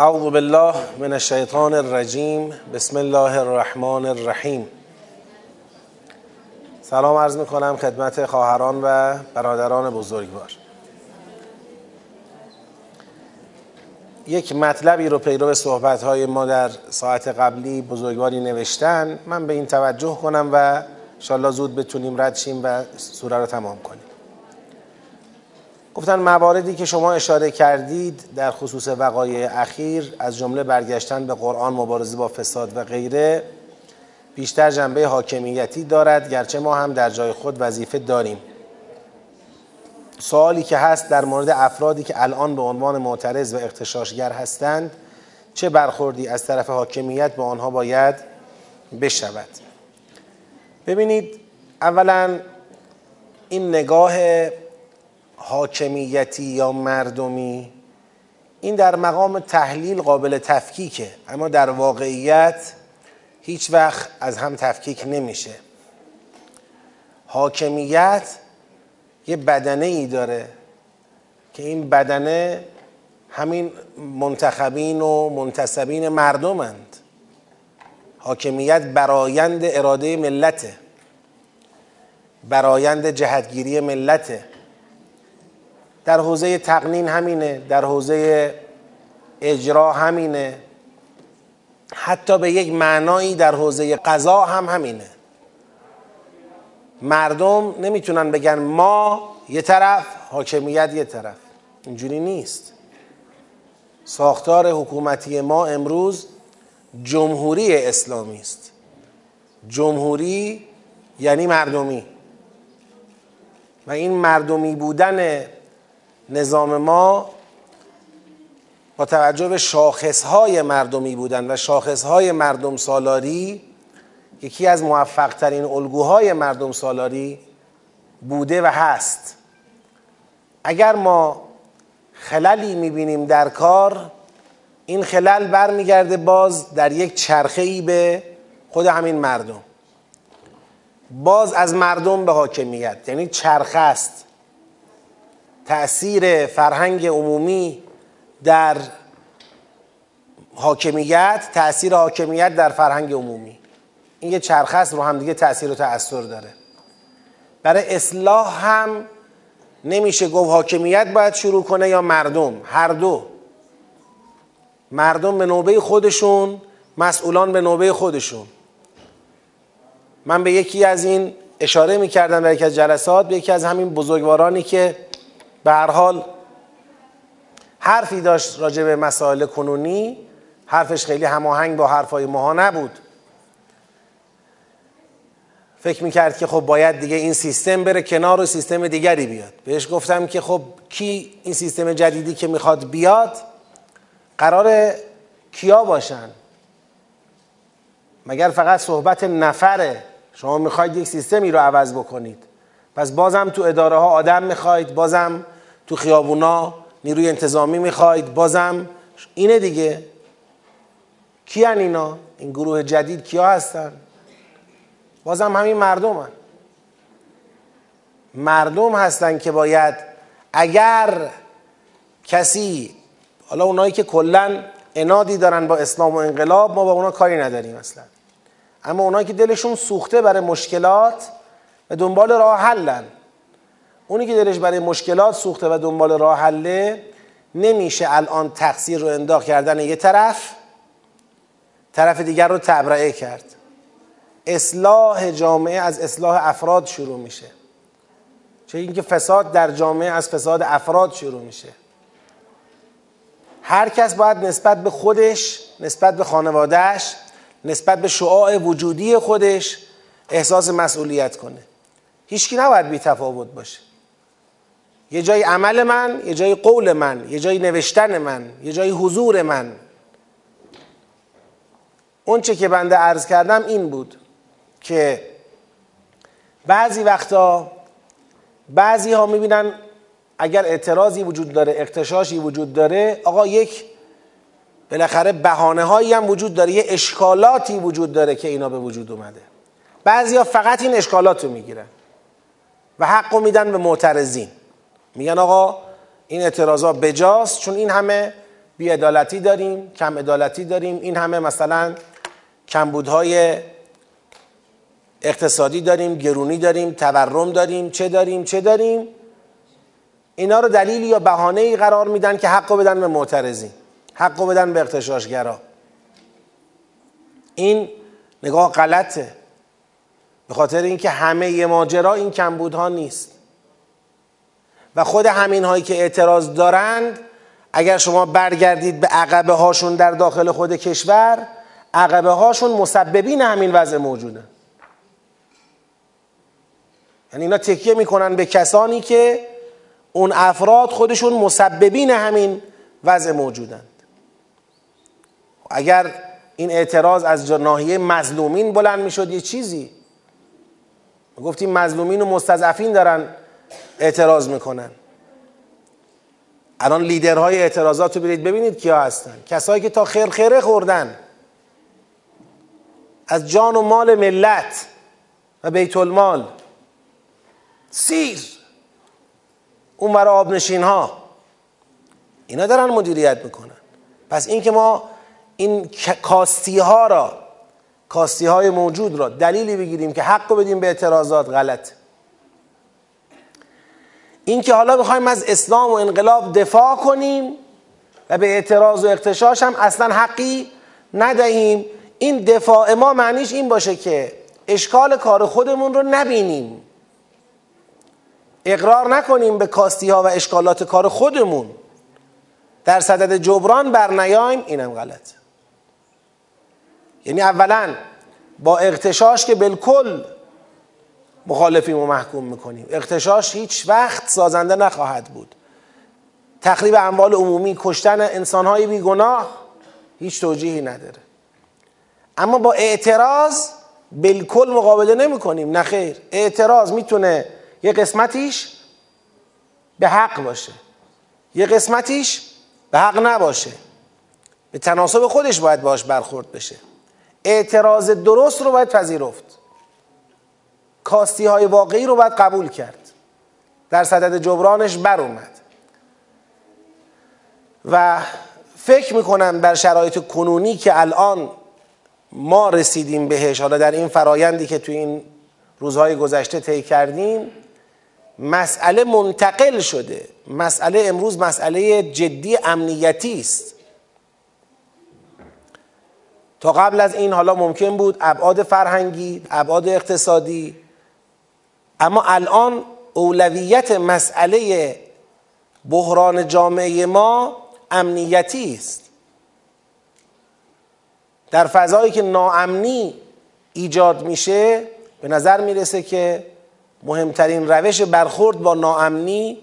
اعوذ بالله من الشیطان الرجیم. بسم الله الرحمن الرحیم. سلام عرض می کنم خدمت خواهران و برادران بزرگوار. یک مطلبی رو پیرو صحبت های ما در ساعت قبلی بزرگواری نوشتن. من به این توجه کنم و انشالله زود بتونیم رد شیم و سوره رو تمام کنیم. گفتن مواردی که شما اشاره کردید در خصوص وقایع اخیر از جمله برگشتن به قرآن مبارزه با فساد و غیره بیشتر جنبه حاکمیتی دارد گرچه ما هم در جای خود وظیفه داریم. سوالی که هست در مورد افرادی که الان به عنوان معترض و اختشاشگر هستند چه برخوردی از طرف حاکمیت به آنها باید بشود؟ ببینید اولا این نگاه حاکمیتی یا مردمی این در مقام تحلیل قابل تفکیکه اما در واقعیت هیچ وقت از هم تفکیک نمیشه. حاکمیت یه بدنه ای داره که این بدنه همین منتخبین و منتصبین مردمند. حاکمیت برایند اراده ملته برایند جهتگیری ملته. در حوزه تقنین همینه در حوزه اجرا همینه. حتی به یک معنایی در حوزه قضا هم همینه. مردم نمی‌تونن بگن ما یه طرف حاکمیت یه طرف. اینجوری نیست. ساختار حکومتی ما امروز جمهوری اسلامی است. جمهوری یعنی مردمی. و این مردمی بودن نظام ما با توجه به شاخصهای مردمی بودن و شاخصهای مردم سالاری یکی از موفق ترین الگوهای مردم سالاری بوده و هست. اگر ما خللی می‌بینیم در کار این خلل برمیگرده باز در یک چرخه ای به خود همین مردم. باز از مردم به حاکمیت یعنی چرخه است. تأثیر فرهنگ عمومی در حاکمیت تأثیر حاکمیت در فرهنگ عمومی. این یه است رو هم دیگه تأثیر و تأثیر داره. برای اصلاح هم نمیشه گفت حاکمیت باید شروع کنه یا مردم. هر دو. مردم به نوبه خودشون مسئولان به نوبه خودشون. من به یکی از این اشاره می‌کردم در یکی از جلسات به یکی از همین بزرگوارانی که به هر حال حرفی داشت راجع به مسائل کنونی حرفش خیلی هماهنگ با حرفای ماها نبود. فکر می‌کرد که خب باید دیگه این سیستم بره کنار و سیستم دیگری بیاد. بهش گفتم که خب کی این سیستم جدیدی که می‌خواد بیاد قرار کیا باشن؟ مگر فقط صحبت نفره؟ شما می‌خواید یک سیستمی رو عوض بکنید. پس بازم تو اداره ها آدم می‌خواید بازم تو خیابونا نیروی انتظامی می‌خواید؟ بازم اینه دیگه. کیان اینا؟ این گروه جدید کیا هستن؟ بازم همین مردم هن. مردم هستن که باید اگر کسی حالا اونایی که کلا انادی دارن با اسلام و انقلاب ما با اونا کاری نداریم اصلا. اما اونایی که دلشون سوخته برای مشکلات و دنبال راه حلن. اونی که دلش برای مشکلات سوخته و دنبال راه حله نمیشه الان تقصیر رو انداخت کردن یه طرف طرف دیگر رو تبرئه کرد. اصلاح جامعه از اصلاح افراد شروع میشه. چه اینکه فساد در جامعه از فساد افراد شروع میشه. هر کس باید نسبت به خودش نسبت به خانوادهش نسبت به شعاع وجودی خودش احساس مسئولیت کنه. هیچکی نباید بی تفاوت باشه. یه جای عمل من یه جای قول من یه جای نوشتن من یه جای حضور من. اون چه که بنده عرض کردم این بود که بعضی وقتا بعضی ها می‌بینن اگر اعتراضی وجود داره اختشاشی وجود داره آقا یک بالاخره بهانه هایی هم وجود داره یه اشکالاتی وجود داره که اینا به وجود اومده. بعضی فقط این اشکالات رو می‌گیرن و حق میدن به معترضین. میگن آقا این اعتراضات بجاست چون این همه بیعدالتی داریم کم عدالتی داریم. این همه مثلا کمبودهای اقتصادی داریم گرونی داریم تورم داریم چه داریم چه داریم؟ اینا رو دلیل یا بهانه ای قرار میدن که حقو بدن به معترضین حقو بدن به اختشاشگرا. این نگاه غلطه به خاطر اینکه همه ماجرا این کمبودها نیست. و خود همین هایی که اعتراض دارند اگر شما برگردید به عقبه هاشون در داخل خود کشور عقبه هاشون مسببین همین وضع موجوده. یعنی اینا تکیه می‌کنن به کسانی که اون افراد خودشون مسببین همین وضع موجودند. اگر این اعتراض از ناحیه مظلومین بلند می‌شد یه چیزی. گفتیم مظلومین و مستضعفین دارن اعتراض می‌کنن. الان لیدرهای اعتراضات رو برید ببینید کیا هستن. کسایی که تا خیرخیره خوردن. از جان و مال ملت و بیت المال. سیر. اون برای آبنشین ها اینا دارن مدیریت می‌کنن. پس این که ما این کاستی ها را کاستی های موجود را دلیلی بگیریم که حق بدیم به اعتراضات غلط. این که حالا بخوایم از اسلام و انقلاب دفاع کنیم و به اعتراض و اختشاش هم اصلا حقی ندهیم این دفاع ما معنیش این باشه که اشکال کار خودمون رو نبینیم. اقرار نکنیم به کاستی ها و اشکالات کار خودمون. در صدد جبران بر نیایم اینم غلط. یعنی اولا با اغتشاش که بالکل مخالفیم و محکوم می‌کنیم. اغتشاش هیچ وقت سازنده نخواهد بود. تخریب اموال عمومی کشتن انسانهای بیگناه هیچ توجیهی نداره. اما با اعتراض بالکل مقابله نمی کنیم نه خیر. اعتراض می‌تونه یه قسمتیش به حق باشه. یه قسمتیش به حق نباشه. به تناسب خودش باید باش برخورد بشه. اعتراض درست رو باید پذیرفت. کاستی های واقعی رو باید قبول کرد. در صدد جبرانش بر اومد و فکر می‌کنم در شرایط کنونی که الان ما رسیدیم بهش حالا در این فرایندی که توی این روزهای گذشته طی کردیم مسئله منتقل شده. مسئله امروز مسئله جدی امنیتی است. تا قبل از این حالا ممکن بود ابعاد فرهنگی ابعاد اقتصادی اما الان اولویت مسئله بحران جامعه ما امنیتی است. در فضایی که ناامنی ایجاد میشه به نظر می‌رسه که مهمترین روش برخورد با ناامنی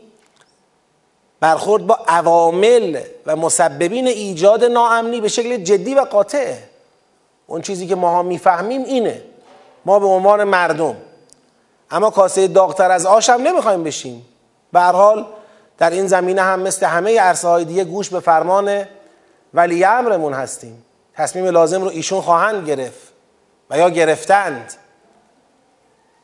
برخورد با عوامل و مسببین ایجاد ناامنی به شکل جدی و قاطعه اون چیزی که ماها می‌فهمیم اینه. ما به عنوان مردم اما کاسه داغتر از آش هم نمی‌خوایم بشیم. به حال در این زمینه هم مثل همه عرصه های دیگه گوش به فرمان ولی امرمون هستیم. تصمیم لازم رو ایشون خواهند گرفت و یا گرفتند.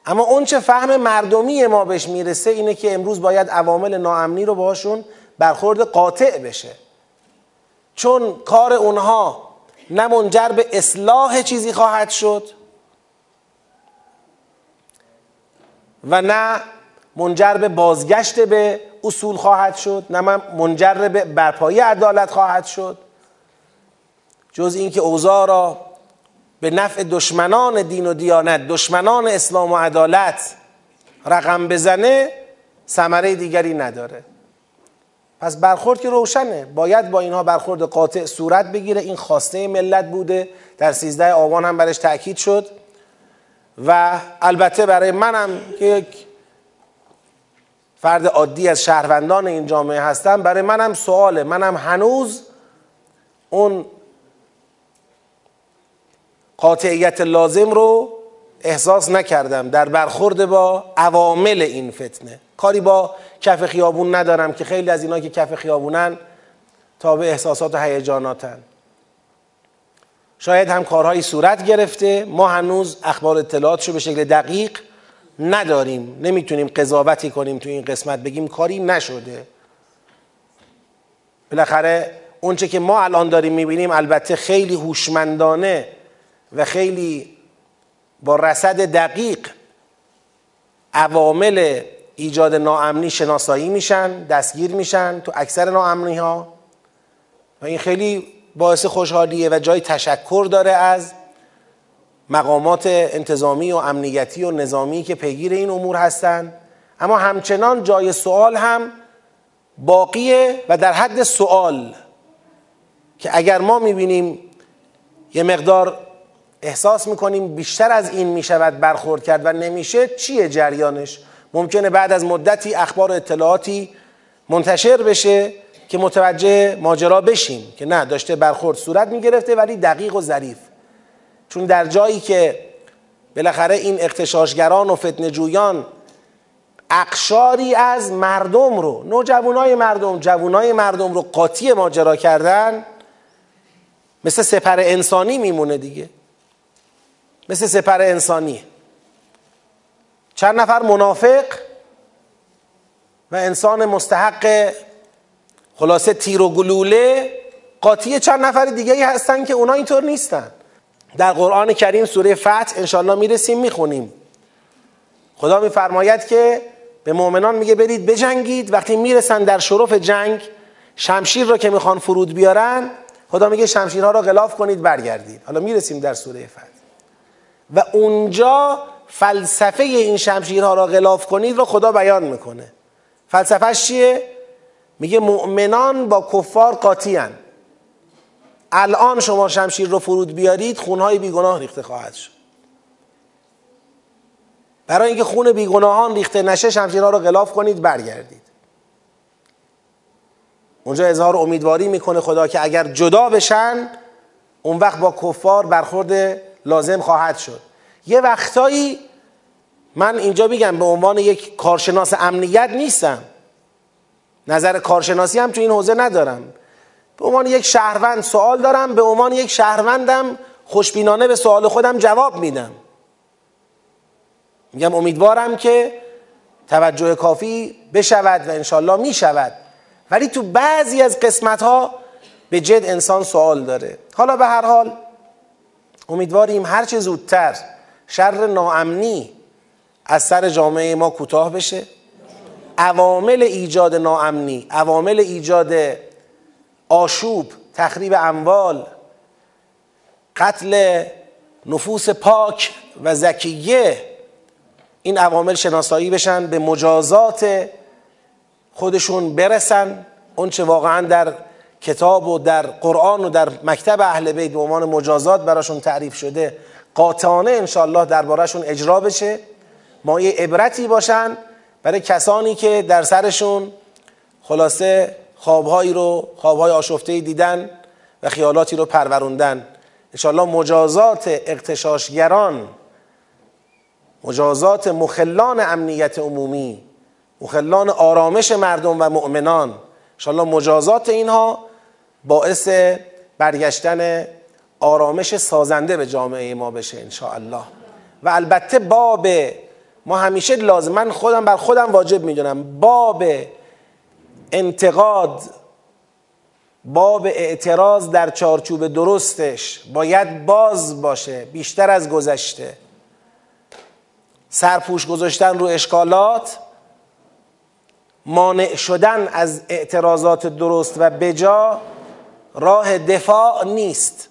اما اون چه فهم مردمی ما بهش می‌رسه اینه که امروز باید عوامل ناامنی رو باشون برخورد قاطع بشه. چون کار اونها نه منجر به اصلاح چیزی خواهد شد و نه منجر به بازگشت به اصول خواهد شد نه منجر به برپایی عدالت خواهد شد. جز اینکه اوضاع را به نفع دشمنان دین و دیانت دشمنان اسلام و عدالت رقم بزنه ثمره دیگری نداره. پس برخورد که روشنه. باید با اینها برخورد قاطع صورت بگیره. این خواسته ملت بوده. در سیزده آبان هم برش تاکید شد. و البته برای منم که یک فرد عادی از شهروندان این جامعه هستم برای منم سواله. منم هنوز اون قاطعیت لازم رو احساس نکردم. در برخورد با عوامل این فتنه. کاری با کف خیابون ندارم که خیلی از اینا که کف خیابونن تابع احساسات و هیجاناتن شاید هم کارهایی صورت گرفته. ما هنوز اخبار اطلاعاتش رو به شکل دقیق نداریم. نمی‌تونیم قضاوتی کنیم تو این قسمت. بگیم کاری نشده. بالاخره اونچه که ما الان داریم می‌بینیم البته خیلی هوشمندانه و خیلی با رصد دقیق عوامل ایجاد ناامنی شناسایی میشن دستگیر میشن تو اکثر ناامنی ها و این خیلی باعث خوشحالیه و جای تشکر داره از مقامات انتظامی و امنیتی و نظامی که پیگیر این امور هستند اما همچنان جای سوال هم باقیه و در حد سوال که اگر ما می‌بینیم یه مقدار احساس می‌کنیم بیشتر از این می‌شود برخورد کرد و نمیشه چیه جریانش؟ ممکنه بعد از مدتی اخبار و اطلاعاتی منتشر بشه که متوجه ماجرا بشیم که نه داشته برخورد صورت می‌گرفته ولی دقیق و ظریف. چون در جایی که بالاخره این اختشاشگران و فتنجویان اقشاری از مردم رو نوجوانای مردم جوانای مردم رو قاطی ماجرا کردن مثل سپر انسانی میمونه دیگه. مثل سپر انسانی. چند نفر منافق و انسان مستحق خلاصه تیر و گلوله قاطی چند نفر دیگه ای هستن که اونا اینطور نیستن. در قرآن کریم سوره فتح انشالله می‌رسیم می‌خونیم. خدا میفرماید که به مؤمنان میگه برید بجنگید. وقتی می‌رسن در شرف جنگ شمشیر رو که می‌خوان فرود بیارن خدا میگه شمشیرها رو غلاف کنید برگردید. حالا می‌رسیم در سوره فتح. و اونجا فلسفه این شمشیرها را غلاف کنید رو خدا بیان می‌کنه. فلسفهش چیه؟ میگه مؤمنان با کفار قاطی الان شما شمشیر رو فرود بیارید خونهای بیگناه ریخته خواهد شد. برای اینکه خون بیگناهان ریخته نشه شمشیرها رو غلاف کنید برگردید. اونجا اظهار امیدواری می‌کنه خدا که اگر جدا بشن اون وقت با کفار برخورد لازم خواهد شد. یه وقتایی من اینجا بگم به عنوان یک کارشناس امنیت نیستم. نظر کارشناسی هم تو این حوزه ندارم. به عنوان یک شهروند سوال دارم به عنوان یک شهروندم خوشبینانه به سوال خودم جواب میدم. میگم امیدوارم که توجه کافی بشود و انشالله می‌شود. ولی تو بعضی از قسمت ها به جد انسان سوال داره. حالا به هر حال امیدواریم هرچه زودتر شر ناامنی از سر جامعه ما کوتاه بشه. عوامل ایجاد ناامنی عوامل ایجاد آشوب تخریب اموال قتل نفوس پاک و زکیه این عوامل شناسایی بشن به مجازات خودشون برسن. چه واقعا در کتاب و در قرآن و در مکتب اهل بیت به عنوان مجازات براشون تعریف شده. قاطعانه انشالله دربارهشون اجرا بشه. مایه عبرتی باشن برای کسانی که در سرشون خلاصه خوابهایی رو خوابهای آشفته دیدن و خیالاتی رو پروروندن. انشالله مجازات اقتشاشگران مجازات مخلان امنیت عمومی مخلان آرامش مردم و مؤمنان انشالله مجازات اینها باعث برگشتن آرامش سازنده به جامعه ما بشه انشاءالله. و البته باب ما همیشه لازم من خودم بر خودم واجب می‌دونم. باب انتقاد باب اعتراض در چارچوب درستش باید باز باشه بیشتر از گذشته. سرپوش گذاشتن رو اشکالات مانع شدن از اعتراضات درست و بجا راه دفاع نیست.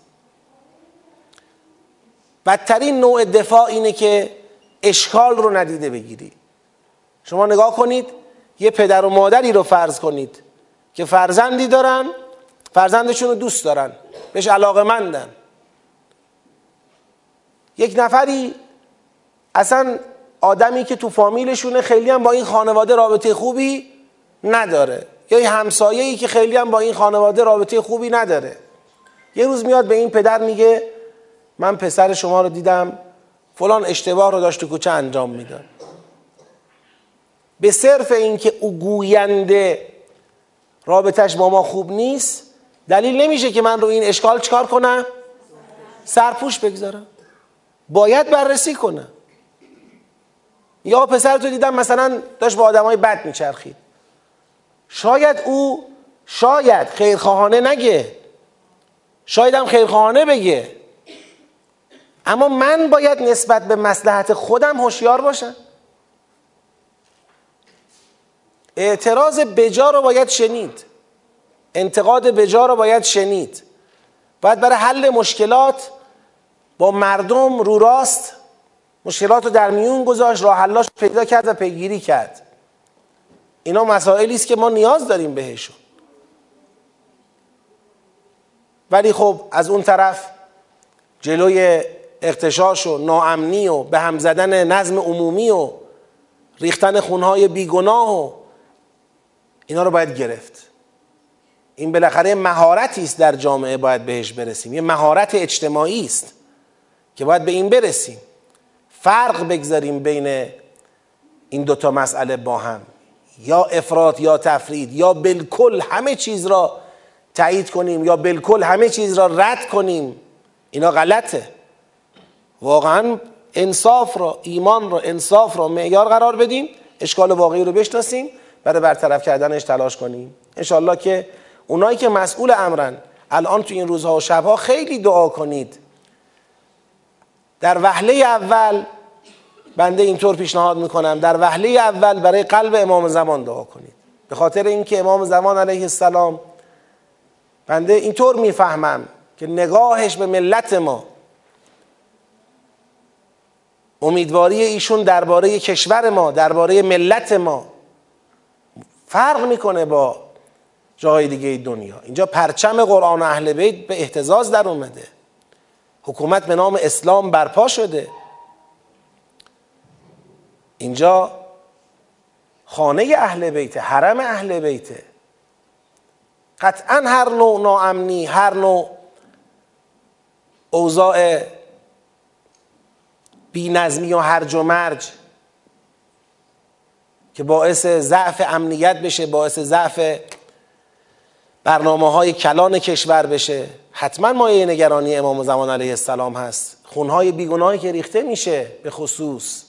بدترین نوع دفاع اینه که اشکال رو ندیده بگیری. شما نگاه کنید یه پدر و مادری رو فرض کنید که فرزندی دارن فرزندشون رو دوست دارن بهش علاقه مندن. یک نفری اصلا آدمی که تو فامیلشونه خیلی هم با این خانواده رابطه خوبی نداره. یا یه همسایه‌ای که خیلی هم با این خانواده رابطه خوبی نداره. یه روز میاد به این پدر میگه من پسر شما رو دیدم فلان اشتباه رو داشت تو کوچه انجام می‌داد. به صرف اینکه او گوینده رابطش با ما خوب نیست دلیل نمیشه که من رو این اشکال چکار کنم؟ سرپوش بگذارم. باید بررسی کنم. یا پسر تو دیدم مثلا داشت با آدمای بد میچرخید. شاید او شاید خیرخواهانه نگه. شاید هم خیرخواهانه بگه. اما من باید نسبت به مسلحت خودم هوشیار باشم. اعتراض بجا رو باید شنید. انتقاد بجا رو باید شنید. باید برای حل مشکلات با مردم رو راست مشکلات رو در میون گذاشت راه حلاش پیدا کرد و پیگیری کرد. اینا مسائلی است که ما نیاز داریم بهشون. ولی خب از اون طرف جلوی اقتشاش و ناامنی و به هم زدن نظم عمومی و ریختن خونهای بیگناه و اینا رو باید گرفت. این بالاخره مهارتی است در جامعه باید بهش برسیم. یه مهارت اجتماعی است که باید به این برسیم. فرق بگذاریم بین این دوتا مسئله با هم. یا افراد یا تفرید یا بالکل همه چیز را تایید کنیم یا بالکل همه چیز را رد کنیم. اینا غلطه. واقعا انصاف را ایمان را انصاف را معیار قرار بدیم اشکال واقعی رو بشناسیم برای برطرف کردنش تلاش کنیم. انشالله که اونایی که مسئول امرن الان تو این روزها و شبها خیلی دعا کنید. در وهله اول بنده اینطور پیشنهاد می‌کنم در وهله اول برای قلب امام زمان دعا کنید. به خاطر اینکه امام زمان علیه السلام بنده اینطور می‌فهمم که نگاهش به ملت ما امیدواری ایشون درباره کشور ما درباره ملت ما. فرق می‌کنه با جای دیگه دنیا. اینجا پرچم قرآن اهل بیت به احتزاز در اومده. حکومت به نام اسلام برپا شده. اینجا خانه اهل بیته حرم اهل بیته قطعا هر نوع ناامنی هر نوع اوضاع بی نظمی و هرج و مرج که باعث ضعف امنیت بشه باعث ضعف برنامه های کلان کشور بشه. حتما مایه نگرانی امام زمان علیه السلام هست. خونهای بیگناهی که ریخته میشه به خصوص.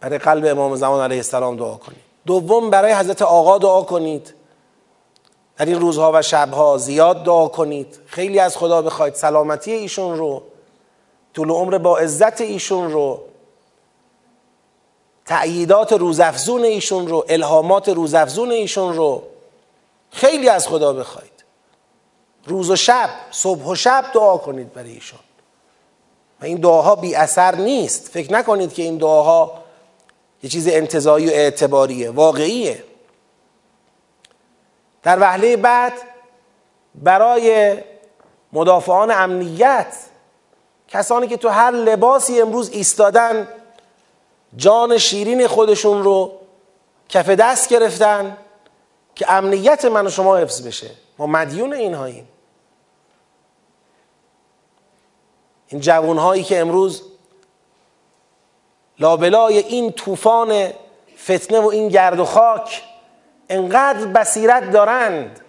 برای قلب امام زمان علیه السلام دعا کنید. دوم برای حضرت آقا دعا کنید. در این روزها و شبها زیاد دعا کنید. خیلی از خدا بخواید. سلامتی ایشون رو. طول عمر با عزت ایشون رو. تأییدات روزافزون ایشون رو. الهامات روزافزون ایشون رو. خیلی از خدا بخواید. روز و شب صبح و شب دعا کنید برای ایشون. و این دعاها بی اثر نیست. فکر نکنید که این دعاها یه چیز انتظایی و اعتباریه. واقعیه. در وهله بعد برای مدافعان امنیت کسانی که تو هر لباسی امروز ایستادن جان شیرین خودشون رو کف دست گرفتن که امنیت من و شما حفظ بشه. ما مدیون اینهاییم. این جوان هایی که امروز لابلای این طوفان فتنه و این گرد و خاک انقدر بصیرت دارند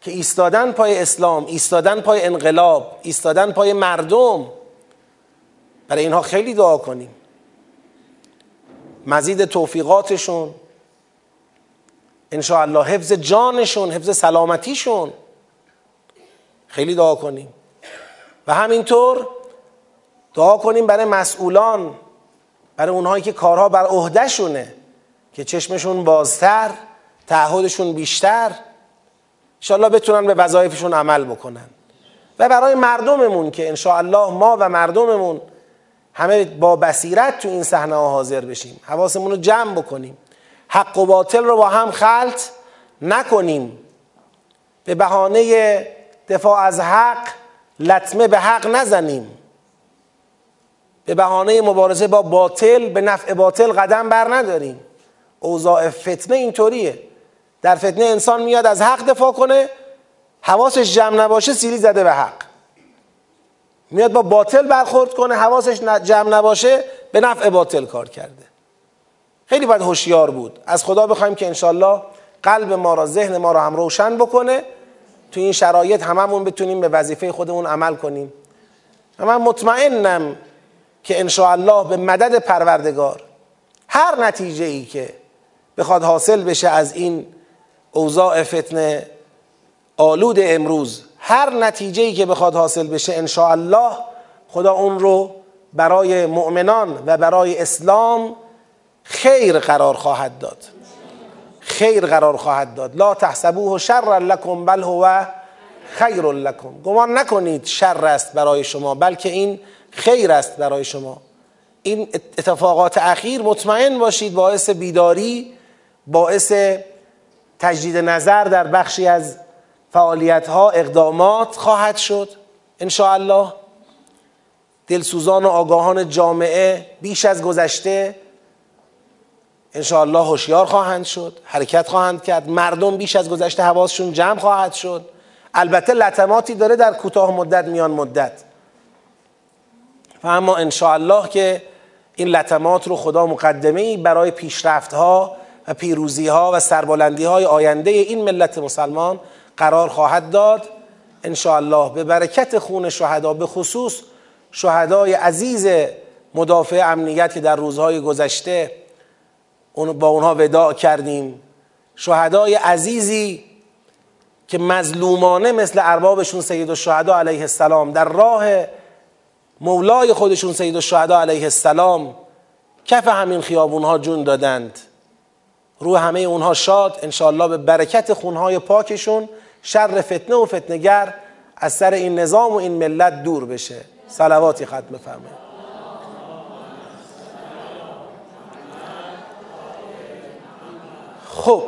که ایستادن پای اسلام ایستادن پای انقلاب ایستادن پای مردم برای اینها خیلی دعا کنیم. مزید توفیقاتشون الله حفظ جانشون حفظ سلامتیشون خیلی دعا کنیم. و همینطور دعا کنیم برای مسئولان برای اونهایی که کارها بر عهدهشونه. که چشمشون بازتر تعهدشون بیشتر. انشاءالله بتونن به وظایفشون عمل بکنن. و برای مردممون که انشاءالله ما و مردممون همه با بصیرت تو این صحنه حاضر بشیم. حواسمون رو جمع بکنیم. حق و باطل رو با هم خلط نکنیم. به بهانه دفاع از حق لطمه به حق نزنیم. به بهانه مبارزه با باطل به نفع باطل قدم بر نداریم. اوضاع فتنه اینطوریه. در فتنه انسان میاد از حق دفاع کنه حواسش جمع نباشه سیلی زده به حق. میاد با باطل برخورد کنه حواسش جمع نباشه به نفع باطل کار کرده. خیلی باید هوشیار بود. از خدا بخوایم که انشالله قلب ما را ذهن ما را هم روشن بکنه. تو این شرایط هممون بتونیم به وظیفه خودمون عمل کنیم. و من مطمئنم که انشاءالله به مدد پروردگار هر نتیجه ای که بخواد حاصل بشه از این اوضاع فتنه آلود امروز. هر نتیجه که بخواد حاصل بشه ان الله خدا اون رو برای مؤمنان و برای اسلام خیر قرار خواهد داد. خیر قرار خواهد داد. لا تحسبوه شر لکم بل هو خیر لکم. گمان نکنید شر است برای شما بلکه این خیر است برای شما. این اتفاقات اخیر مطمئن باشید باعث بیداری باعث تجدید نظر در بخشی از فعالیت ها اقدامات خواهد شد ان الله دلسوزان و آگاهان جامعه بیش از گذشته الله هوشیار خواهند شد حرکت خواهند کرد. مردم بیش از گذشته حواسشون جمع خواهد شد. البته لطماتی داره در کوتاه مدت میان مدت. و اما الله که این لطمات رو خدا مقدمه ای برای پیشرفت ها و پیروزی ها و سربلندی های آینده این ملت مسلمان قرار خواهد داد. الله به برکت خون شهدا به خصوص شهدای عزیز مدافع امنیت که در روزهای گذشته با اونها وداع کردیم. شهدای عزیزی که مظلومانه مثل اربابشون سید الشهدا علیه السلام در راه مولای خودشون سید الشهدا علیه السلام کف همین خیابون ها جون دادند. رو همه اونها شاد انشاءالله به برکت خونهای پاکشون شر فتنه و فتنگر از سر این نظام و این ملت دور بشه. صلواتی ختم فرمایید خب.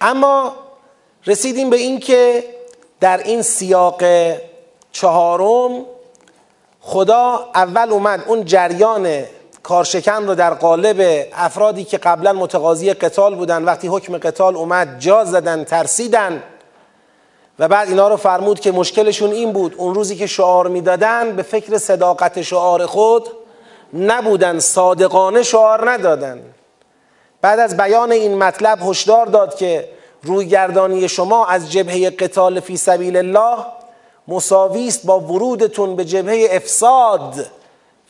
اما رسیدیم به این که در این سیاق چهارم خدا اول اومد اون جریان کارشکن رو در قالب افرادی که قبلا متقاضی قتال بودن وقتی حکم قتال اومد جا زدن ترسیدن. و بعد اینا رو فرمود که مشکلشون این بود اون روزی که شعار می‌دادن به فکر صداقت شعار خود نبودن صادقانه شعار ندادن. بعد از بیان این مطلب هشدار داد که رویگردانی شما از جبهه قتال فی سبیل الله مساوی است با ورودتون به جبهه افساد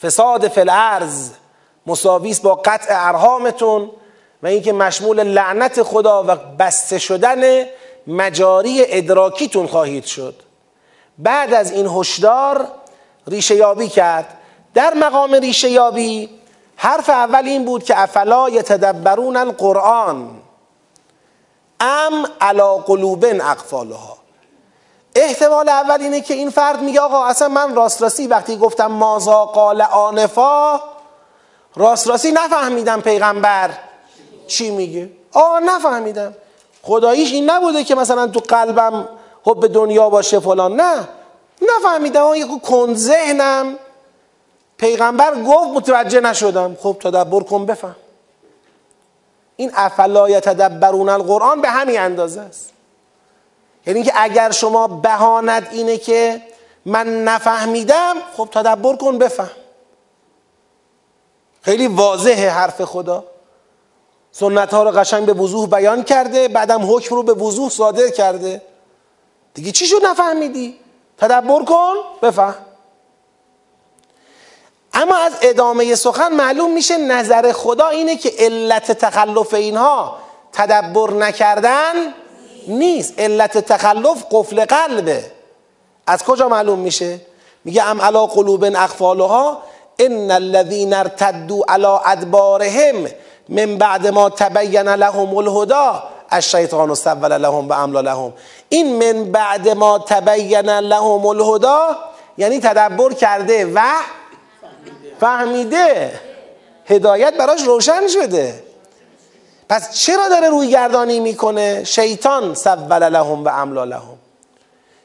فساد فی الارض. مساوی است با قطع ارهامتون و اینکه مشمول لعنت خدا و بسته شدن مجاری ادراکیتون خواهید شد. بعد از این هشدار ریشه یابی کرد. در مقام ریشه یابی حرف اول این بود که افلا یتدبرون القرآن ام علا قلوب اقفالها. احتمال اول اینه که این فرد میگه آقا اصلا من راست راستی وقتی گفتم مازا قال آنفا راست راستی نفهمیدم پیغمبر چی میگه. آقا نفهمیدم. خداییش این نبوده که مثلا تو قلبم حب دنیا باشه فلان. نه. نفهمیدم. آقا یک کند ذهنم. پیغمبر گفت متوجه نشدم. خب تدبر کن بفهم. این افلا یتدبرون القرآن به همین اندازه است. یعنی که اگر شما بهانت اینه که من نفهمیدم خب تدبر کن بفهم. خیلی واضحه حرف خدا. سنت ها رو قشنگ به وضوح بیان کرده بعدم حکم رو به وضوح صادر کرده. دیگه چی شد نفهمیدی؟ تدبر کن بفهم. اما از ادامه سخن معلوم میشه نظر خدا اینه که علت تخلف اینها تدبر نکردن نیست. علت تخلف قفل قلبه. از کجا معلوم میشه؟ میگه ام علا قلوب اقفالها ان الذين ارتدوا على ادبارهم من بعد ما تبین لهم الهدى الشیطان سول لهم و املا لهم. این من بعد ما تبین لهم الهدى یعنی تدبر کرده و فهمیده. هدایت براش روشن شده. پس چرا داره روی گردانی می‌کنه؟ شیطان سول لهم و املا لهم.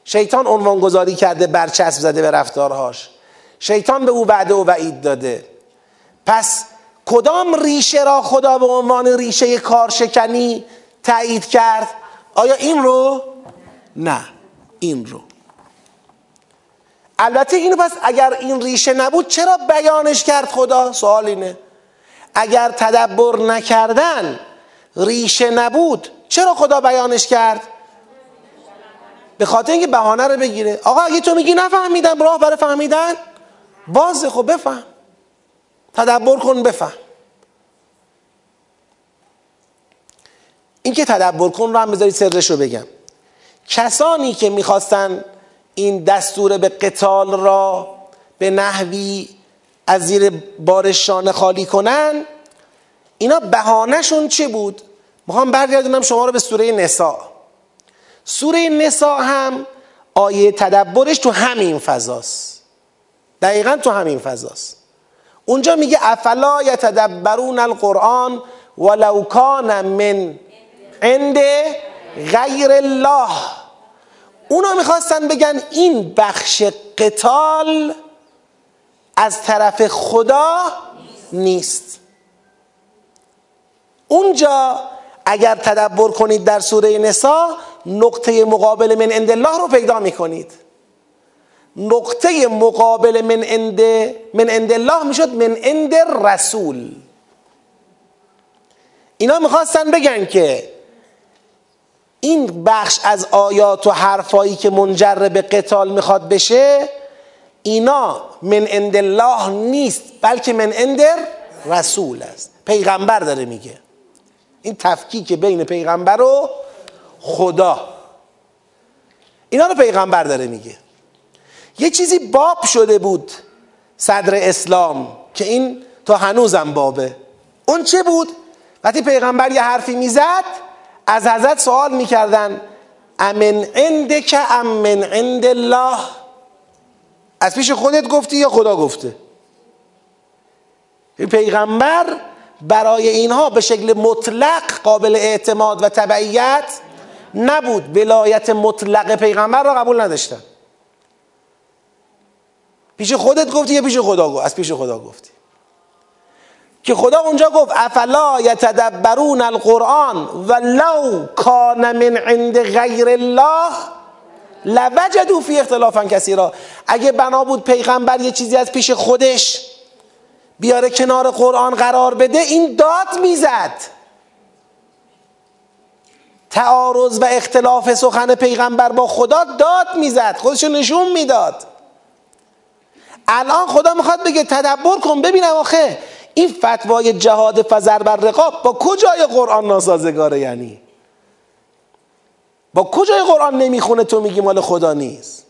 شیطان عنوان گذاری کرده برچسب زده به رفتارهاش. شیطان به او وعده و وعید داده. پس کدام ریشه را خدا به عنوان ریشه کارشکنی تایید کرد؟ آیا این رو؟ نه این رو. البته اینو پس اگر این ریشه نبود چرا بیانش کرد خدا؟ سوال اینه. اگر تدبر نکردن ریشه نبود چرا خدا بیانش کرد؟ به خاطر اینکه بهانه رو بگیره. آقا اگه تو میگی نفهمیدم راه برای فهمیدن؟ بازه خب بفهم. تدبر کن بفهم. این که تدبر کن رو هم بذارید سرش رو بگم. کسانی که می‌خواستن این دستور به قتال را به نحوی از زیر بار شانه خالی کنن اینا بهانهشون چه بود؟ می‌خوام برگردونم شما رو به سوره نسا سوره نسا هم آیه تدبرش تو همین فضاست. دقیقا تو همین فضاست. اونجا میگه افلا یتدبرون القرآن ولو کان من عند غیر الله. اونا می‌خواستن بگن این بخش قتال از طرف خدا نیست. اونجا اگر تدبر کنید در سوره نسا نقطه مقابل من عند الله رو پیدا می‌کنید. نقطه مقابل من عند من عند الله می‌شد من عند رسول. اینا می‌خواستن بگن که این بخش از آیات و حرفایی که منجر به قتال می‌خواد بشه اینا من عند الله نیست بلکه من عند رسول است. پیغمبر داره میگه. این تفکیک بین پیغمبر و خدا. اینا رو پیغمبر داره میگه. یه چیزی باب شده بود صدر اسلام که این تا هنوزم بابه. اون چه بود؟ وقتی پیغمبر یه حرفی می‌زد از حضرت سوال می‌کردن امن عندک ام من عند الله؟ از پیش خودت گفتی یا خدا گفته؟ پیغمبر برای اینها به شکل مطلق قابل اعتماد و تبعیت نبود. ولایت مطلق پیغمبر را قبول نداشتن. پیش خودت گفتی یا پیش خدا گفت؟ از پیش خدا گفتی. که خدا اونجا گفت افلا یتدبرون القرآن ولو کان من عند غیر الله لوجدوا فی اختلافا کثیرا. اگه بنا بود پیغمبر یه چیزی از پیش خودش بیاره کنار قرآن قرار بده این داد می‌زد. تعارض و اختلاف سخن پیغمبر با خدا داد می‌زد خودشو نشون می‌داد. الان خدا می‌خواد بگه تدبر کن ببینم آخه این فتوای جهاد فزر بر رقاب با کجای قرآن ناسازگاره یعنی؟ با کجای قرآن نمی‌خونه تو میگی مال خدا نیست؟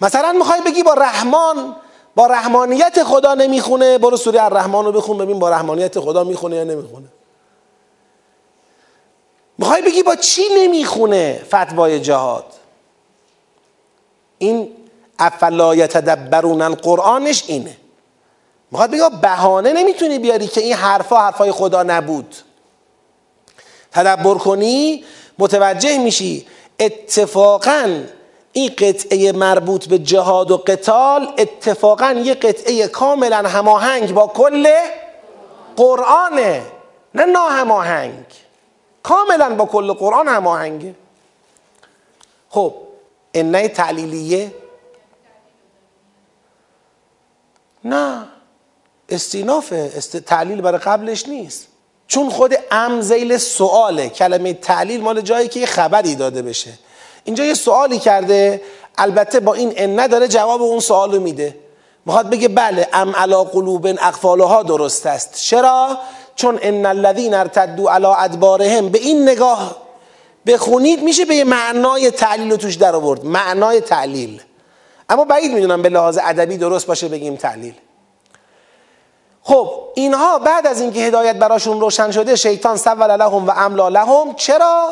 مثلا می‌خوای بگی با رحمان با رحمانیت خدا نمی‌خونه برو سوره الرحمن رو بخون ببین با رحمانیت خدا می‌خونه یا نمی‌خونه. می‌خوای بگی با چی نمی‌خونه فتوای جهاد؟ این افلا یتدبرون القرآنش اینه. می‌خواد بگه بهانه نمی‌تونی بیاری که این حرفا حرفای خدا نبود. تدبر کنی متوجه میشی. اتفاقا این قطعه مربوط به جهاد و قتال اتفاقا یه قطعه کاملا هماهنگ با کل قرآنه. نه ناهماهنگ. کاملا با کل قرآن هماهنگه. خب انه تعلیلیه؟ نه. استینافه است... تعلیل برای قبلش نیست. چون خود امزیل سواله. کلمه تعلیل مال جایی که یه خبری داده بشه. اینجا یه سوالی کرده البته با این ان داره جواب اون سوال رو میده. می‌خواد بگه بله ام علا قلوب اقفالها درست است. چرا؟ چون ان الذین ارتدوا علی ادبارهم. به این نگاه بخونید میشه به یه معنای تعلیل رو توش در آورد معنای تعلیل اما بعید می‌دونم به لحاظ ادبی درست باشه بگیم تعلیل خب اینها بعد از اینکه هدایت براشون روشن شده شیطان سول لهم و املا لهم. چرا؟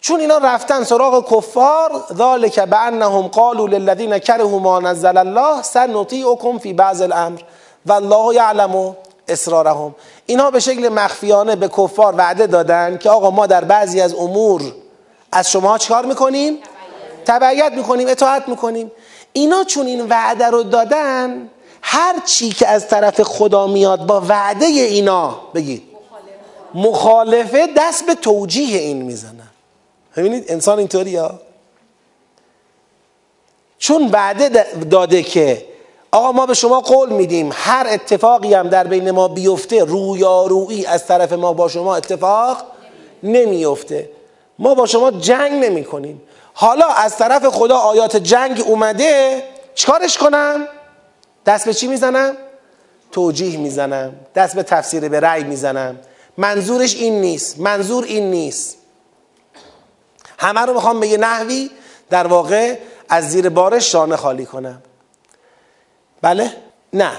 چون اینا رفتن سراغ کفار. ذالک بانهم قالوا للذین کرهوا ما نزل الله سنطیعکم فی بعض الامر. والله یعلم. اسرارهم. اینها به شکل مخفیانه به کفار وعده دادن که آقا ما در بعضی از امور از شما چکار می‌کنیم؟ تبعیت می‌کنیم اطاعت می‌کنیم. اینا چون این وعده رو دادن هر چی که از طرف خدا میاد با وعده اینا بگید. مخالفه دست به توجیه این می‌زنن. ببینید انسان اینطوری ها چون وعده داده که آقا ما به شما قول میدیم هر اتفاقی هم در بین ما بیفته رویارویی از طرف ما با شما اتفاق نمیفته. ما با شما جنگ نمی کنیم حالا از طرف خدا آیات جنگ اومده چکارش کنم؟ دست به چی می‌زنم؟ توجیه می‌زنم. دست به تفسیر به رأی می‌زنم. منظورش این نیست. منظور این نیست. همه رو می‌خوام به یه نحوی در واقع از زیر بارش شانه خالی کنم. بله؟ نه.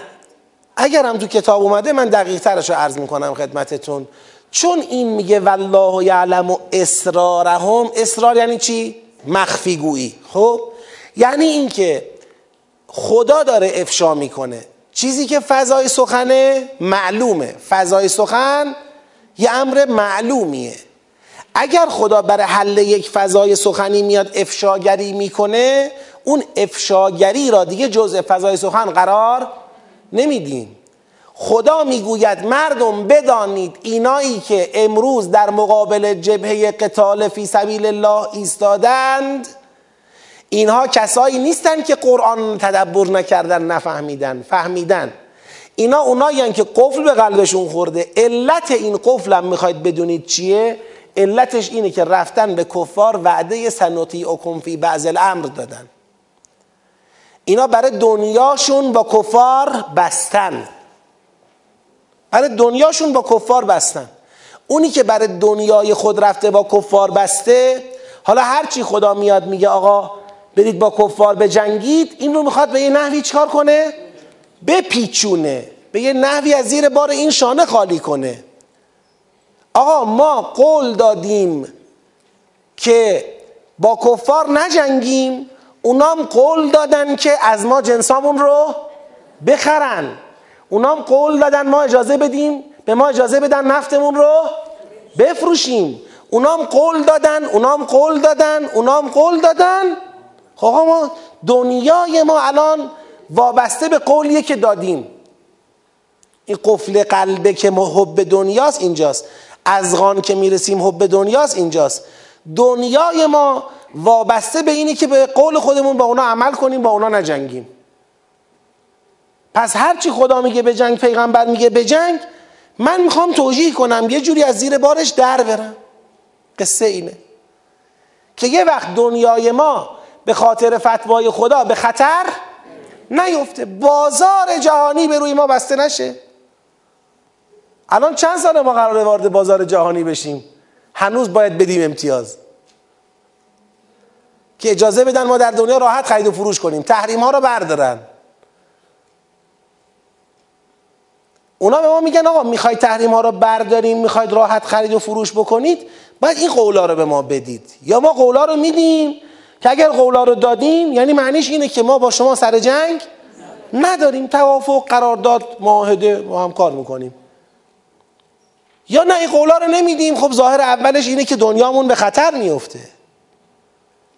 اگر هم تو کتاب اومده من دقیق ترش رو عرض می‌کنم خدمتتون. چون این میگه والله یعلم و اسرارهم اسرار یعنی چی؟ مخفی گویی. خب؟ یعنی اینکه خدا داره افشا می‌کنه. چیزی که فضای سخنه معلومه. فضای سخن یه امر معلومیه. اگر خدا برای حل یک فضای سخنی میاد افشاگری می‌کنه اون افشاگری را دیگه جزء فضای سخن قرار نمیدیم خدا می‌گوید مردم بدانید اینایی که امروز در مقابل جبهه قتال فی سبیل الله ایستادند اینها کسایی نیستن که قرآن تدبر نکردن نفهمیدن فهمیدن. اینا اونایی که قفل به قلبشون خورده. علت این قفل هم می‌خواید بدونید چیه؟ علتش اینه که رفتن به کفار وعده سنوتی و فی بعض الامر دادن. اینا برای دنیاشون با کفار بستن. برای دنیاشون با کفار بستن. اونی که برای دنیای خود رفته با کفار بسته حالا هرچی خدا میاد میگه آقا برید با کفار بجنگید این رو می‌خواد به یه نحوی چکار کنه؟ بپیچونه. به یه نحوی از زیر بار این شانه خالی کنه. آقا ما قول دادیم که با کفار نجنگیم اونام قول دادن که از ما جنسامون رو بخرن. اونام قول دادن ما اجازه بدیم به ما اجازه بدن نفتمون رو بفروشیم. اونام قول دادن اونام قول دادن اونام قول دادن. خب ما دنیای ما الان وابسته به قولیه که دادیم. این قفل قلبه که ما حب دنیاست اینجاست. از غان که می‌رسیم حب دنیاست اینجاست. دنیای ما وابسته به اینه که به قول خودمون با اونا عمل کنیم با اونا نجنگیم. پس هرچی خدا میگه به جنگ پیغمبر میگه به جنگ من می‌خوام توجیه کنم یه جوری از زیر بارش در برم. قصه اینه. که یه وقت دنیای ما به خاطر فتوای خدا به خطر نیفته. بازار جهانی به روی ما بسته نشه. الان چند سال ما قراره وارد بازار جهانی بشیم؟ هنوز باید بدیم امتیاز. که اجازه بدن ما در دنیا راحت خرید و فروش کنیم. تحریم ها رو بردارن. اونا به ما میگن آقا می‌خواید تحریم ها رو برداریم می‌خواید راحت خرید و فروش بکنید باید این قولا رو به ما بدید. یا ما قولا رو میدیم که اگر قولا رو دادیم یعنی معنیش اینه که ما با شما سر جنگ نداریم. توافق قرارداد معاهده ما هم کار می‌کنیم. یا نه این قولا رو نمیدیم. خب ظاهر اولش اینه که دنیامون به خطر میفته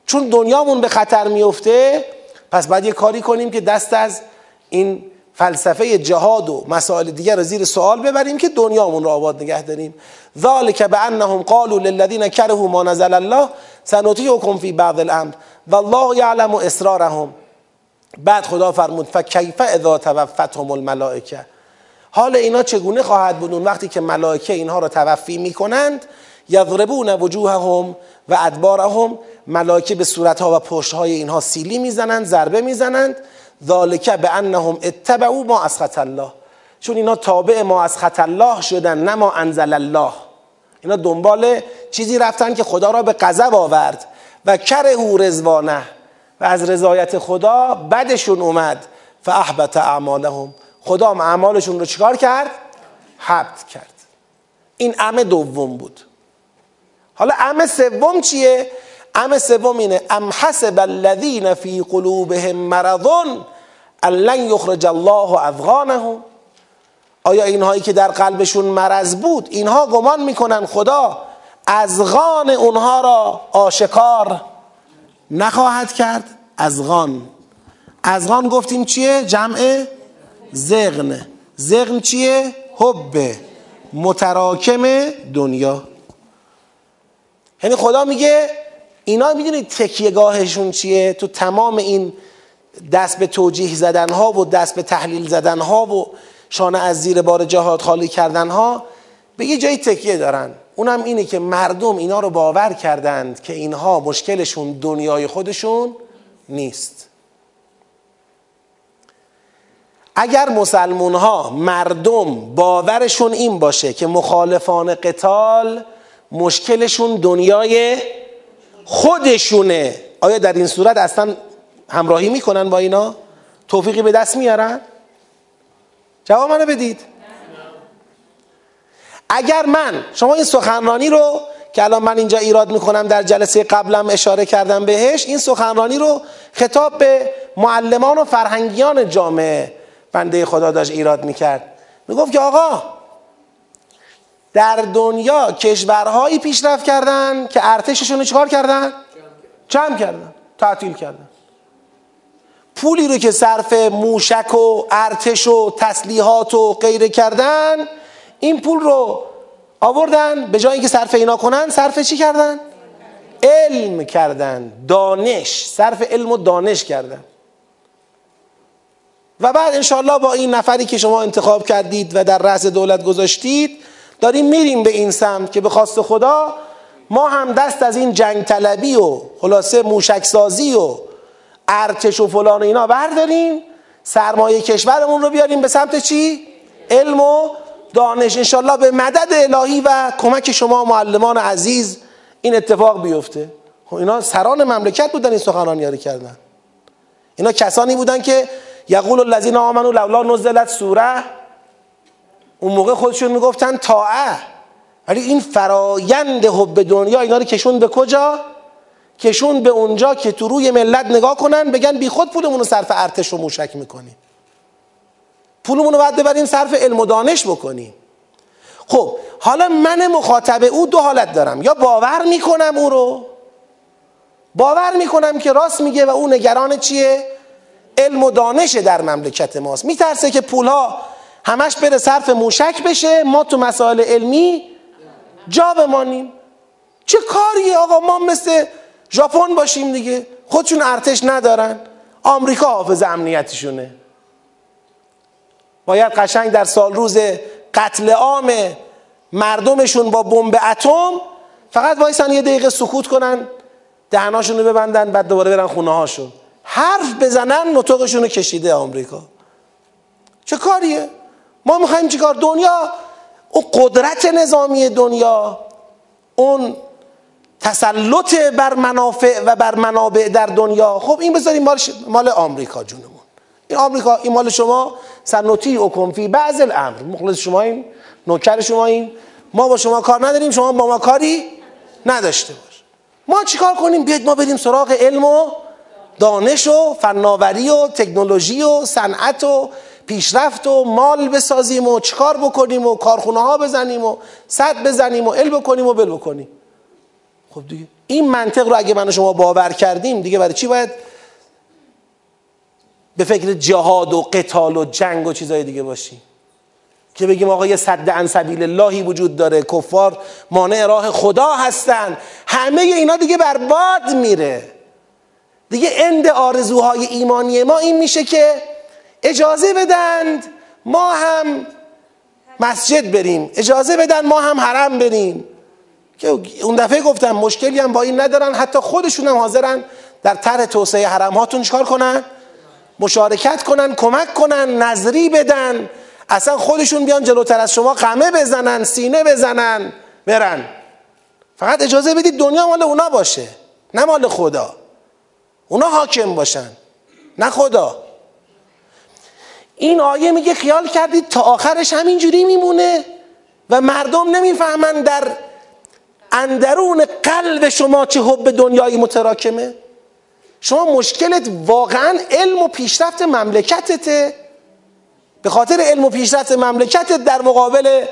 چون دنیامون به خطر میفته پس باید یه کاری کنیم که دست از این فلسفه جهاد و مسائل دیگر رو زیر سوال ببریم که دنیامون رو آباد نگه داریم. ذالک بانهم قالوا للذین کرهوا ما نزل الله سنطیعکم فی بعض الامر والله یعلم اسرارهم. بعد خدا فرمود فکیف اذا توفتهم الملائکه؟ حال اینا چگونه خواهد بود؟ اون وقتی که ملائکه اینها رو توفی می‌کنند یضربون وجوههم و ادبارهم ملائکه به صورتها و پشتهای اینها سیلی می‌زنند ضربه می‌زنند. ذالک به انهم اتبعوا ما از الله. چون اینا تابع ما از الله شدن نه ما انزل الله. اینا دنبال چیزی رفتن که خدا را به غضب آورد. و کره او رزوانه و از رضایت خدا بدشون اومد. فاحبط اعمالهم. خدا اعمالشون رو چیکار کرد؟ حبت کرد. این ام دوم بود. حالا ام سوم چیه؟ ام سوم اینه ام حسب الذین فی قلوبهم مرض ان لن یخرج الله افغانهم آیا اینهایی که در قلبشون مرض بود اینها گمان می‌کنن خدا ازغان اونها را آشکار نخواهد کرد؟ ازغان ازغان گفتیم چیه؟ جمع زغن. زغن چیه؟ حب. متراکم دنیا. یعنی خدا میگه اینا می‌دونید تکیهگاهشون چیه؟ تو تمام این دست به توجیه زدن ها و دست به تحلیل زدن ها و شانه از زیر بار جهاد خالی کردن ها به یه جایی تکیه دارن. اونم اینه که مردم اینا رو باور کردند که اینها مشکلشون دنیای خودشون نیست. اگر مسلمون ها مردم باورشون این باشه که مخالفان قتال مشکلشون دنیای خودشونه آیا در این صورت اصلا همراهی می‌کنن با اینا؟ توفیقی به دست میارن؟ جواب منو بدید. اگر من شما این سخنرانی رو که الان من اینجا ایراد می‌کنم در جلسه قبلم اشاره کردم بهش این سخنرانی رو خطاب به معلمان و فرهنگیان جامعه بنده خدا داشت ایراد می‌کرد. می‌گفت که آقا در دنیا کشورهایی پیشرفت کردن که ارتششون رو چکار کردن؟ جمع کردن. تعطیل کردن. پولی رو که صرف موشک و ارتش و تسلیحات و غیره کردن این پول رو آوردن به جای اینکه صرف اینا کنن صرف چی کردن؟ علم کردن. دانش. صرف علم و دانش کردن. و بعد انشالله با این نفری که شما انتخاب کردید و در رأس دولت گذاشتید داریم میریم به این سمت که به خواست خدا ما هم دست از این جنگ طلبی و خلاصه موشک سازی و ارتش و فلان و اینا برداریم. سرمایه کشورمون رو بیاریم به سمت چی؟ علم و دانش. انشالله به مدد الهی و کمک شما معلمان عزیز این اتفاق بیفته. خب اینا سران مملکت بودن این سخنرانی کردن. اینا کسانی بودن که یقول الذین آمنوا لولا نزلت سوره. اون موقع خودشون می‌گفتن طاعه. ولی این فرایند حب دنیا اینا رو کشون به کجا؟ کشون به اونجا که تو روی ملت نگاه کنن بگن بی خود پولمون رو صرف ارتش و موشک می‌کنیم. پولمون رو باید ببریم صرف علم و دانش بکنیم. خب حالا من مخاطب او دو حالت دارم. یا باور می‌کنم او رو باور می‌کنم که راست میگه و او نگران چیه؟ علم و دانش در مملکت ماست. میترسه که پولها همش بره صرف موشک بشه ما تو مسائل علمی جا بمانیم. چه کاریه آقا؟ ما مثل ژاپن باشیم دیگه. خودشون ارتش ندارن. آمریکا حافظ امنیتشونه. باید قشنگ در سال روز قتل عام مردمشون با بمب اتم فقط وایسن یه دقیقه سکوت کنن دهناشون رو ببندن بعد دوباره برن خونه هاشون حرف بزنن نطقشون کشیده آمریکا. چه کاریه؟ ما می‌خوایم چیکار؟ دنیا اون قدرت نظامی دنیا اون تسلط بر منافع و بر منابع در دنیا. خب این بذاریم مال, مال آمریکا جونمون. این آمریکا این مال شما. سنوتی و فی بعض الامر. مخلص شما این نوکر شما این ما با شما کار نداریم شما با ما کاری نداشته باش. ما چیکار کنیم؟ بیاید ما بریم سراغ علم و دانش و فناوری و تکنولوژی و صنعت و پیشرفت و مال بسازیم و چیکار بکنیم و کارخونه ها بزنیم و صد بزنیم و علم بکنیم و بل بکنیم. خب دیگه این منطق رو اگه من شما باور کردیم دیگه برای چی باید به فکر جهاد و قتال و جنگ و چیزای دیگه باشیم؟ که بگیم آقا یه صد عن سبیل اللهی وجود داره کفار مانع راه خدا هستن. همه اینا دیگه برباد میره. دیگه اند آرزوهای ایمانی ما این میشه که اجازه بدند ما هم مسجد بریم. اجازه بدن ما هم حرم بریم. که اون دفعه گفتم مشکلی هم با این ندارن حتی خودشون هم حاضرن در طرح توسعه حرم هاتون چکار کنن؟ مشارکت کنن کمک کنن نظری بدن. اصلا خودشون بیان جلوتر از شما قمه بزنن سینه بزنن برن. فقط اجازه بدید دنیا مال اونا باشه نه مال خدا. اونا حاکم باشن نه خدا. این آیه میگه خیال کردید تا آخرش همینجوری میمونه و مردم نمی‌فهمن در اندرون قلب شما چه حب دنیایی متراکمه؟ شما مشکلت واقعا علم و پیشرفت مملکتته. به خاطر علم و پیشرفت مملکتت در مقابل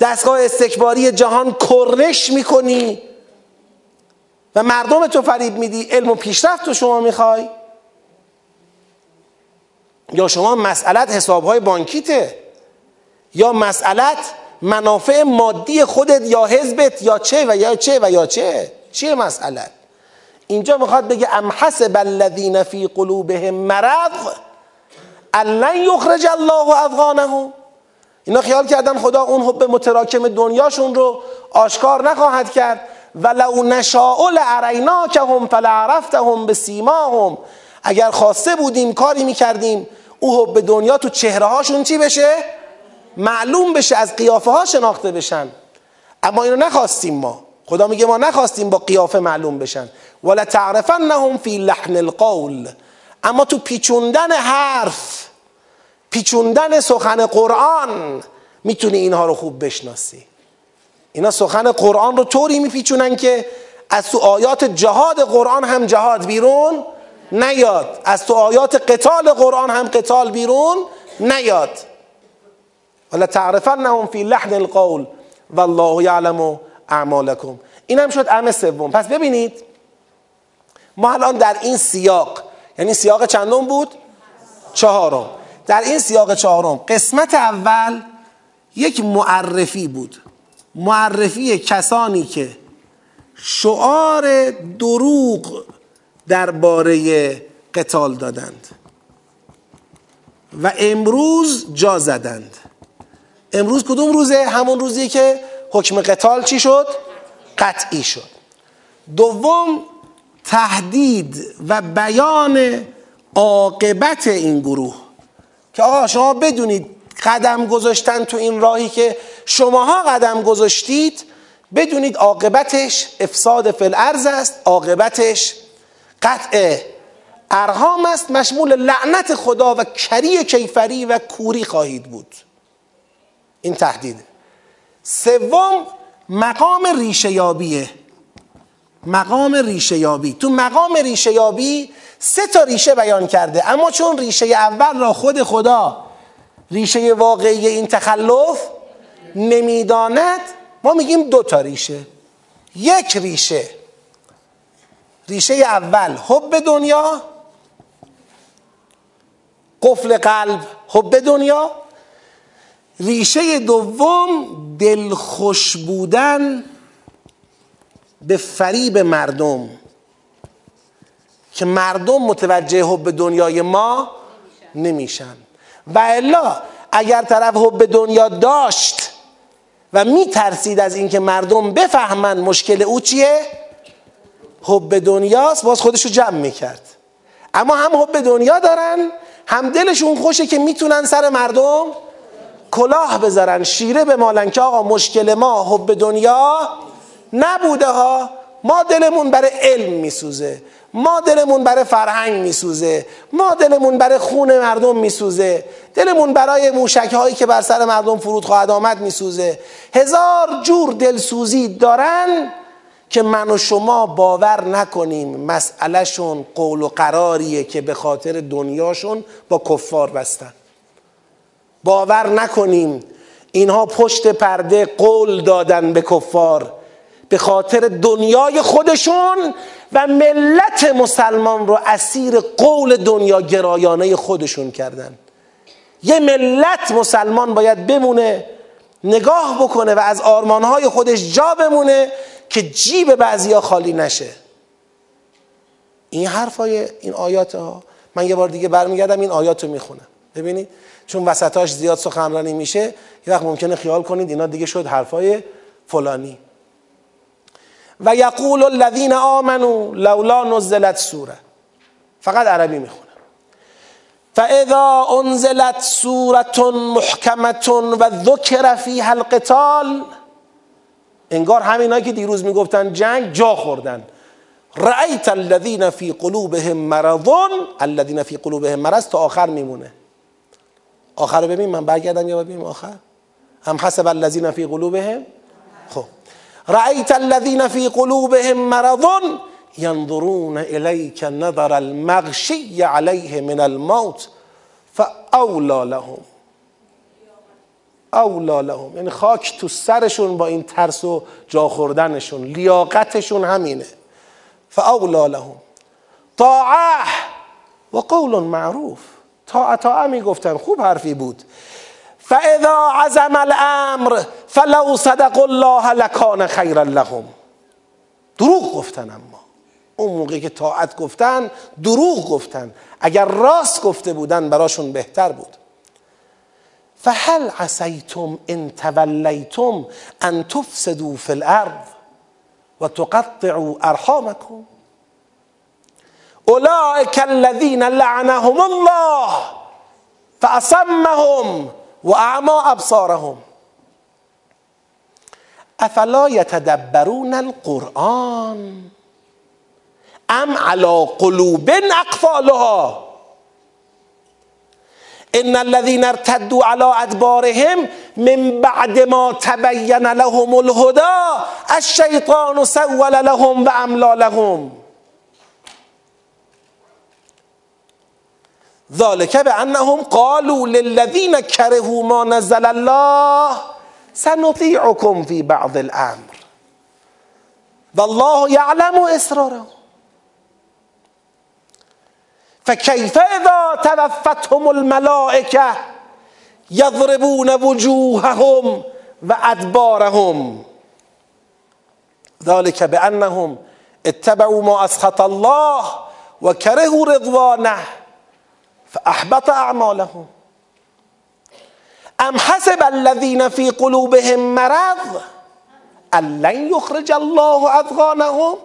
دستگاه استکباری جهان کرنش می‌کنی. و مردم تو فریب میدی علم و پیشرفت تو شما می‌خوای؟ یا شما مسئلت حسابهای بانکیته؟ یا مسئلت منافع مادی خودت یا حزبت یا چه و یا چه و یا چه؟ چیه مسئلت؟ اینجا می‌خواد بگه ام حسب الذین فی قلوبهم مرض الان یخرج الله افغانهم. اینا خیال کردن خدا اون حب متراکم دنیاشون رو آشکار نخواهد کرد. ولو نشاء لاریناکهم فلعرفتهم به اگر خواسته بودیم کاری می‌کردیم او حب دنیا تو چهره هاشون چی بشه؟ معلوم بشه از قیافه ها شناخته بشن. اما اینو نخواستیم ما. خدا میگه ما نخواستیم با قیافه معلوم بشن. ولا تعرفنهم فی لحن القول. اما تو پیچوندن حرف پیچوندن سخن قرآن می‌تونی اینها رو خوب بشناسی. اینا سخن قرآن رو طوری میپیچونن که از تو آیات جهاد قرآن هم جهاد بیرون نیاد. از تو آیات قتال قرآن هم قتال بیرون نیاد. ولا تعرفنهم فی لحن القول والله یعلم اعمالکم. این هم شد ام سوم. پس ببینید ما الان در این سیاق یعنی سیاق چندم بود؟ چهارم. در این سیاق چهارم قسمت اول یک معرفی بود. معرفی کسانی که شعار دروغ درباره قتال دادند و امروز جا زدند. امروز کدوم روزه؟ همون روزی که حکم قتال چی شد؟ قطعی شد. دوم تهدید و بیان عاقبت این گروه که آقا شما بدونید قدم گذاشتن تو این راهی که شماها قدم گذاشتید بدونید عاقبتش افساد فی الارض است عاقبتش قطع ارهام است مشمول لعنت خدا و کری کیفری و کوری خواهید بود. این تهدیده سوم مقام ریشه یابیه. مقام ریشه یابی. تو مقام ریشه یابی سه تا ریشه بیان کرده اما چون ریشه اول را خود خدا ریشه واقعی این تخلف نمی‌داند. ما میگیم دو تا ریشه. یک ریشه ریشه اول حب دنیا قفل قلب حب دنیا. ریشه دوم دلخوش بودن به فریب مردم. که مردم متوجه حب دنیای ما نمیشن. و الا اگر طرف حب دنیا داشت و میترسید از اینکه مردم بفهمن مشکل او چیه؟ حب دنیاست باز خودش رو جمع می‌کرد. اما هم حب دنیا دارن هم دلشون خوشه که می‌تونن سر مردم کلاه بذارن شیره به مالن که آقا مشکل ما حب دنیا نبوده ها ما دلمون برای علم میسوزه. ما دلمون برای فرهنگ میسوزه. ما دلمون برای خون مردم میسوزه. دلمون برای موشک هایی که بر سر مردم فرود خواهد آمد میسوزه. هزار جور دلسوزی دارن که من و شما باور نکنیم مسئلهشون قول و قراریه که به خاطر دنیاشون با کفار بستن. باور نکنیم اینها پشت پرده قول دادن به کفار. به خاطر دنیای خودشون و ملت مسلمان رو اسیر قول دنیا گرایانه خودشون کردن. یه ملت مسلمان باید بمونه نگاه بکنه و از آرمانهای خودش جا بمونه که جیب بعضیا خالی نشه. این حرفای این آیات ها من یه بار دیگه برمیگردم این آیات رو می‌خونم. ببینید چون وسطاش زیاد سخنرانی میشه یه وقت ممکنه خیال کنید اینا دیگه شد حرفای فلانی. و یقول الذین آمنوا لولا نزلت سوره. فقط عربی می‌خونم. فاذا انزلت سوره محکمه و ذکر فیها القتال انگار همینایی که دیروز می‌گفتن جنگ جا خوردن. رأیت الذین فی قلوبهم مرض الذین فی قلوبهم مرض تا آخر میمونه. آخر رو ببین من برگردم یا ببینیم آخر؟ هم حسب الذین فی قلوبهم؟ خب. رأیت الذین فی قلوبهم مرض ينظرون الیک نظر المغشی علیه من الموت فاولا لهم. اولا لهم. یعنی خاک تو سرشون با این ترس و جا خوردنشون لیاقتشون همینه. فاولا لهم. طاعه. و قول معروف. تا طاعه می‌گفتن. خوب حرفی بود. فإذا عزم الأمر فلو صدق الله لکان خیرا لهم. دروغ گفتن اما. اون موقعی که طاعت گفتن دروغ گفتن. اگر راست گفته بودن براشون بهتر بود. فهل عسیتم ان تولیتم ان تفسدوا في الأرض و تقطعوا ارحامكم اولئك الذين لعنهم الله فأصمهم و اعما ابصارهم افلا یتدبرون القرآن؟ ام علی قلوب اقفالها ان الذين ارتدوا على ادبارهم من بعد ما تبين لهم الهدى الشیطان سول لهم و لهم. ذلك بانهم قالوا للذين كرهوا ما نزل الله سنطيعكم في بعض الامر. والله يعلم اسرارهم. فكيف اذا توفتهم الملائكه یضربون وجوههم و ادبارهم. ذلك بانهم اتبعوا ما اسخط الله و کرهوا رضوانه. فاحبط اعمالهم ام حسب الذين في قلوبهم مرض ان لن يخرج الله اذغانهم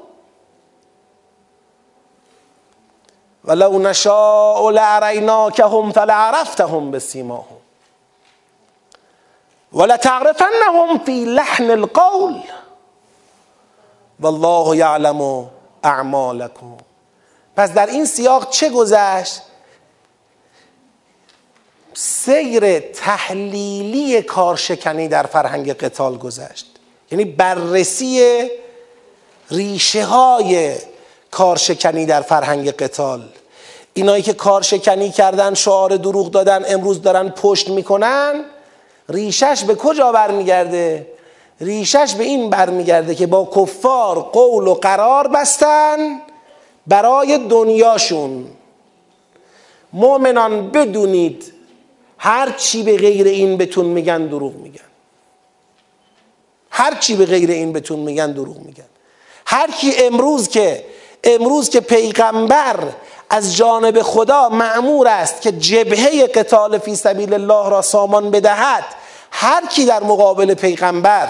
ولو نشاء لاریناکهم فلعرفتهم بسیماهم ولتعرفنهم في لحن القول. والله یعلم اعمالكم پس در این سیاق چه گذشت؟ سیر تحلیلی کارشکنی در فرهنگ قتال گذشت. یعنی بررسی ریشه های کارشکنی در فرهنگ قتال. اینایی که کارشکنی کردن شعار دروغ دادن امروز دارن پشت می‌کنن ریشش به کجا برمیگرده؟ ریشش به این برمیگرده که با کفار قول و قرار بستن برای دنیاشون. مؤمنان بدونید هر چی به غیر این بتون میگن دروغ میگن. هر چی به غیر این بتون میگن دروغ میگن. هر کی امروز که امروز که پیغمبر از جانب خدا معمور است که جبهه قتال فی سبیل الله را سامان بدهد هر کی در مقابل پیغمبر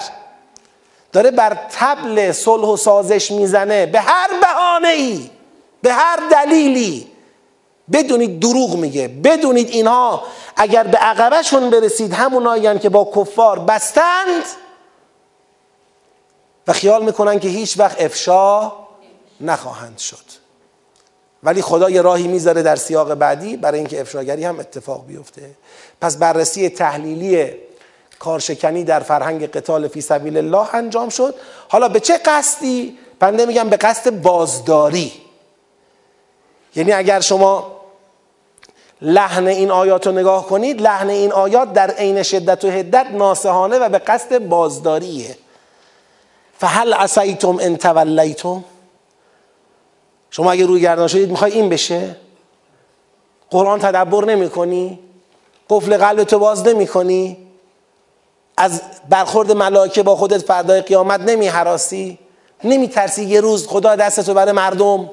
داره بر تبل صلح و سازش می‌زنه به هر بهانه ای به هر دلیلی بدونید دروغ میگه بدونید اینها اگر به عقبشون برسید همونایی که با کفار بستند و خیال می‌کنن که هیچ وقت افشا نخواهند شد. ولی خدا یه راهی می‌ذاره در سیاق بعدی برای اینکه افشاگری هم اتفاق بیفته. پس بررسی تحلیلی کارشکنی در فرهنگ قتال فی سبیل الله انجام شد. حالا به چه قصدی؟ بنده میگم به قصد بازداری. یعنی اگر شما لحن این آیات رو نگاه کنید لحن این آیات در عین شدت و حدت ناسهانه و به قصد بازداریه. فهل عصیتم ان تولیتم؟ شما اگه روی گردان شدید می‌خوای این بشه؟ قرآن تدبر نمی کنی قفل قلب تو باز نمی کنی از برخورد ملائکه با خودت فردای قیامت نمی حراسی نمی ترسی یه روز خدا دستتو برای مردم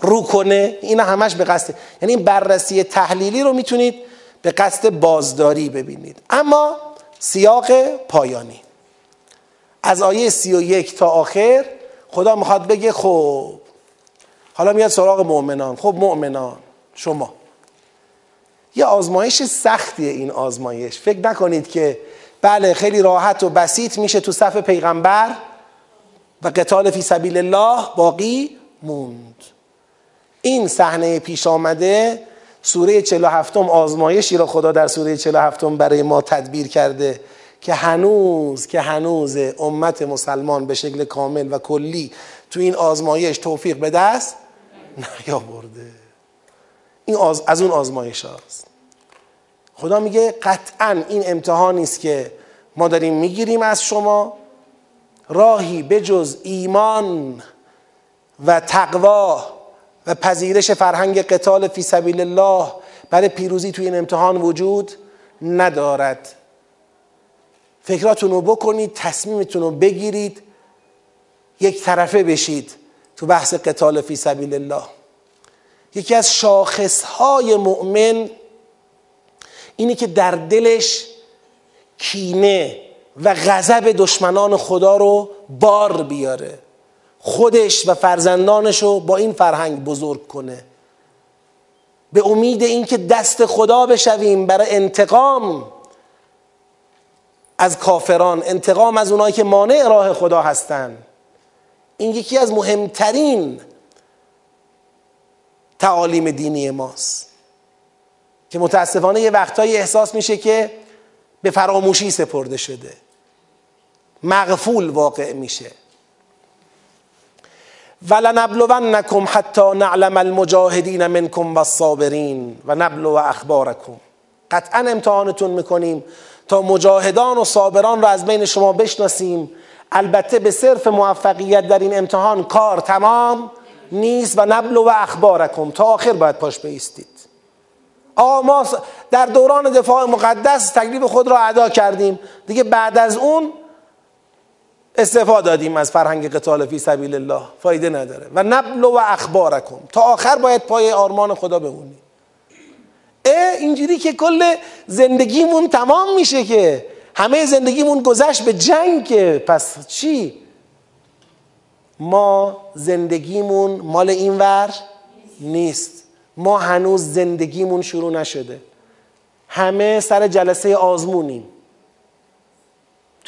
رو کنه اینا همش به قصد یعنی این بررسی تحلیلی رو می‌تونید به قصد بازداری ببینید. اما سیاق پایانی. از آیه سی و یک تا آخر خدا می‌خواد بگه خب حالا میاد سراغ مؤمنان. خب مؤمنان شما. یه آزمایش سختیه این آزمایش. فکر نکنید که بله خیلی راحت و بسیط میشه تو صف پیغمبر و قتال فی سبیل الله باقی موند. این صحنه پیش آمده سوره 47 آزمایشی را خدا در سوره 47 برای ما تدبیر کرده که هنوز که هنوز امت مسلمان به شکل کامل و کلی تو این آزمایش توفیق به دست نیاورده. این آز... از اون آزمایش هاست. خدا میگه قطعا این امتحانی است که ما داریم می‌گیریم از شما. راهی بجز ایمان و تقوا و پذیرش فرهنگ قتال فی سبیل الله برای پیروزی توی این امتحان وجود ندارد. فکراتون رو بکنید تصمیمتون رو بگیرید یک طرفه بشید تو بحث قتال فی سبیل الله. یکی از شاخصهای مؤمن اینی که در دلش کینه و غضب دشمنان خدا رو بار بیاره. خودش و فرزندانش رو با این فرهنگ بزرگ کنه. به امید اینکه دست خدا بشویم برای انتقام از کافران انتقام از اونایی که مانع راه خدا هستند این یکی از مهمترین تعالیم دینی ماست. که متاسفانه یه وقتایی احساس میشه که به فراموشی سپرده شده. مغفول واقع میشه. ولنبلونکم حتی نعلم المجاهدین منکم والصابرین و نبلو اخبارکم. قطعا امتحانتون می‌کنیم تا مجاهدان و صابران را از بین شما بشناسیم. البته به صرف موفقیت در این امتحان کار تمام نیست و نبلو و اخبارکم. تا آخر باید پاش بیستید. آقا در دوران دفاع مقدس تکلیف خود را ادا کردیم. دیگه بعد از اون استفاده دادیم از فرهنگ قتال فی سبیل الله. فایده نداره. و نبلو و اخبارکم. تا آخر باید پای آرمان خدا بمونیم اه اینجوری که کل زندگیمون تمام میشه که همه زندگیمون گذشت به جنگ که پس چی؟ ما زندگیمون مال اینور نیست. ما هنوز زندگیمون شروع نشده. همه سر جلسه آزمونیم.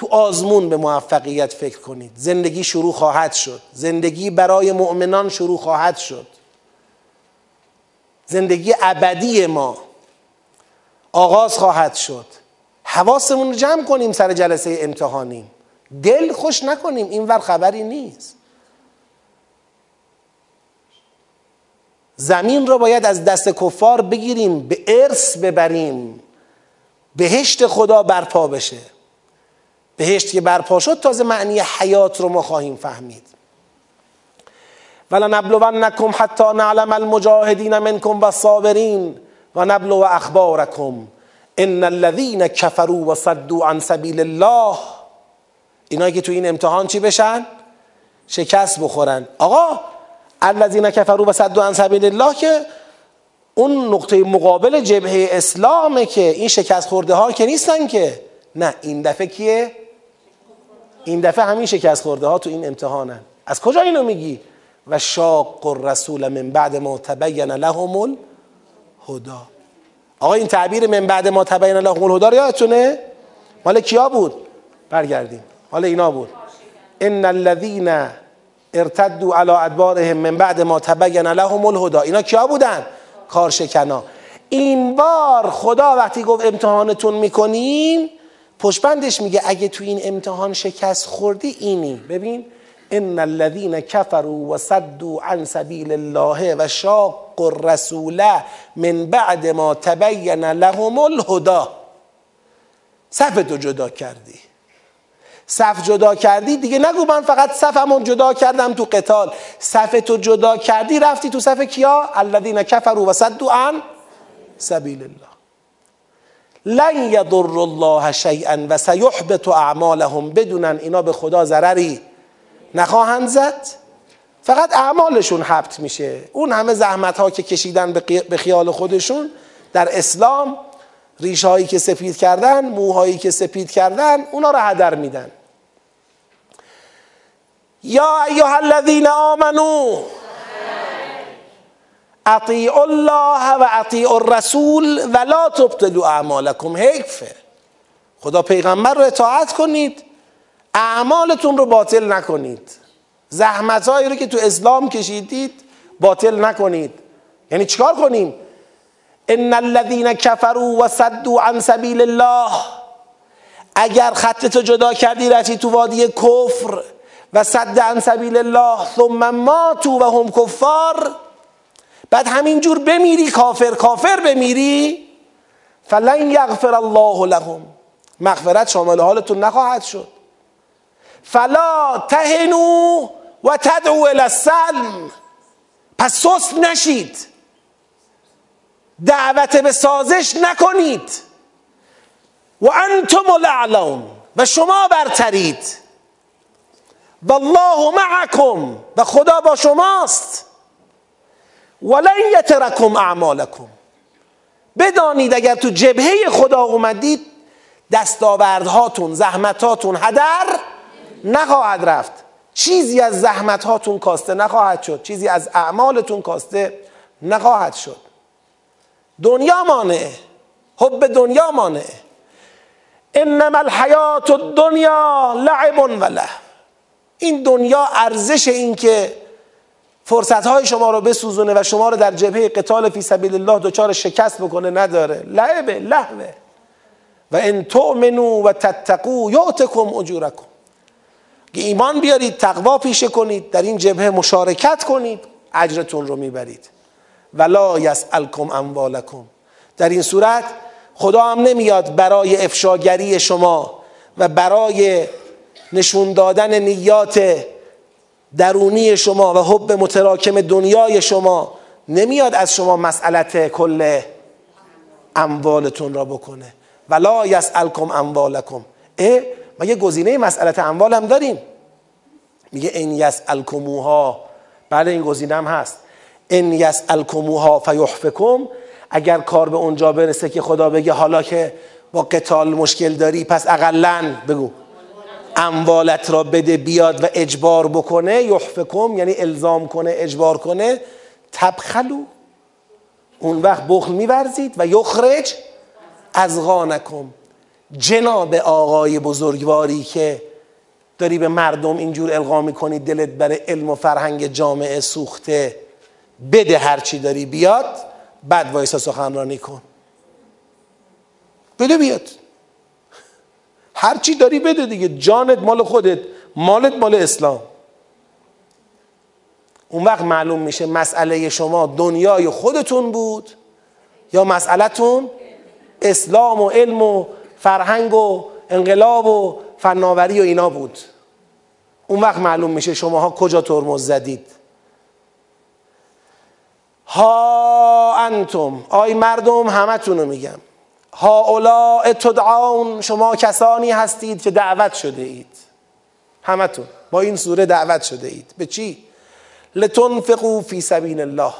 تو آزمون به موفقیت فکر کنید. زندگی شروع خواهد شد. زندگی برای مؤمنان شروع خواهد شد. زندگی ابدی ما آغاز خواهد شد. حواسمون رو جمع کنیم سر جلسه امتحانیم. دل خوش نکنیم. اینور خبری نیست. زمین را باید از دست کفار بگیریم به ارث ببریم. بهشت خدا برپا بشه. بهشت که برپا شد تازه معنی حیات رو ما خواهیم فهمید. ولنبلونکم حتی نعلم المجاهدین منکم والصابرین و نبلو اخبارکم. ان الذين كفروا و صدوا عن سبیل الله. اینا که تو این امتحان چی بشن؟ شکست بخورن. آقا الذين كفروا و صدوا عن سبیل الله که اون نقطه مقابل جبهه اسلامه که این شکست خورده ها که نیستن که. نه این دفعه کیه؟ این دفعه همین شکست خورده ها تو این امتحانن. از کجا اینو میگی؟ و شاق الرسول من بعد ما تبین لهم الهدا آقا این تعبیر من بعد ما تبین لهم الهدا رو یادتونه؟ مال کیا بود؟ برگردیم. مال اینا بود. ان الذين ارتدوا على ادبارهم من بعد ما تبین لهم الهدا اینا کیا بودن؟ کارشکنا. این بار خدا وقتی گفت امتحانتون می‌کنیم پشبندش میگه اگه تو این امتحان شکست خوردی اینی. ببین ان الذين كفروا وصدوا عن سبيل الله و شاق الرسول من بعد ما تبین لهم الهدى. صف تو جدا کردی. صف جدا کردی؟ دیگه نگو من فقط صفمون جدا کردم تو قتال. صف تو جدا کردی رفتی تو صف کیا؟ الذين كفروا وصدوا عن سبيل الله. لن یضر الله شیئا و سیحبط اعمالهم بدونن اینا به خدا ضرری نخواهند زد. فقط اعمالشون حبت میشه. اون همه زحمت ها که کشیدن به خیال خودشون در اسلام ریش هایی که سپید کردن موهایی که سپید کردن اونا رو هدر میدن. یا ایها الذین آمنو اطیع الله و اطیع الرسول ولا تبطلوا اعمالکم حیفه. خدا پیغمبر رو اطاعت کنید. اعمالتون رو باطل نکنید. زحمت رو که تو اسلام کشیدید باطل نکنید. یعنی چیکار کنیم؟ ان الذين كفروا و صدوا عن سبیل الله. اگر خطت جدا کردی رفتی تو وادی کفر. و صد عن سبیل الله ثم ماتوا و هم کفار. بعد همینجور بمیری کافر کافر بمیری فلن یغفر الله لهم. مغفرت شامل حالتون نخواهد شد. فلا تهنو و تدعو السلم. پس سست نشید. دعوت به سازش نکنید. و انتم الاعلون. و شما برترید. والله معکم. و خدا با شماست. ولن یترکم اعمالکم. بدانید اگر تو جبهه خدا اومدید دستاوردهاتون زحمتاتون هدر نخواهد رفت. چیزی از زحمتهاتون کاسته نخواهد شد. چیزی از اعمالتون کاسته نخواهد شد. دنیا مانه حب دنیا مانه انما الحیات الدنیا لعب و له این دنیا ارزش این که فرصت های شما رو بسوزونه و شما رو در جبهه قتال فی سبیل الله دچار شکست بکنه نداره. لعبه لحوه و ان تؤمنوا و تتقوا یؤتکم اجورکم. ایمان بیارید تقوا پیشه کنید در این جبهه مشارکت کنید اجرتون رو می‌برید. ولا یسألکم اموالکم. در این صورت خدا هم نمیاد برای افشاگری شما و برای نشون دادن نیات درونی شما و حب متراکم دنیای شما نمیاد از شما مسئلت کل اموالتون را بکنه. ولا یسألکم اموالکم. اه ما یه گزینه مسئلت اموال هم داریم. میگه ان یسألکموها. بله این گزینه هم هست. ان یسألکموها فیحفکم. اگر کار به اونجا برسه که خدا بگه حالا که با قتال مشکل داری پس اقلا بگو. اموالت را بده بیاد و اجبار بکنه یحفکم یعنی الزام کنه اجبار کنه تبخلو. اون وقت بخل میورزید و یخرج از غانکم جناب آقای بزرگواری که داری به مردم اینجور القا می‌کنی دلت برای علم و فرهنگ جامعه سوخته بده هرچی داری بیاد بعد وایسا سخنرانی کن. بده بیاد. هرچی داری بده دیگه. جانت مال خودت مالت مال اسلام. اون وقت معلوم میشه مسئله شما دنیای خودتون بود یا مسئلتون اسلام و علم و فرهنگ و انقلاب و فناوری و اینا بود. اون وقت معلوم میشه شماها کجا ترمز زدید. ها انتم آی مردم همتون رو میگم. ها اولا تدعون شما کسانی هستید که دعوت شده اید. همتون با این سوره دعوت شده اید. به چی؟ لتنفقوا فی سبیل الله.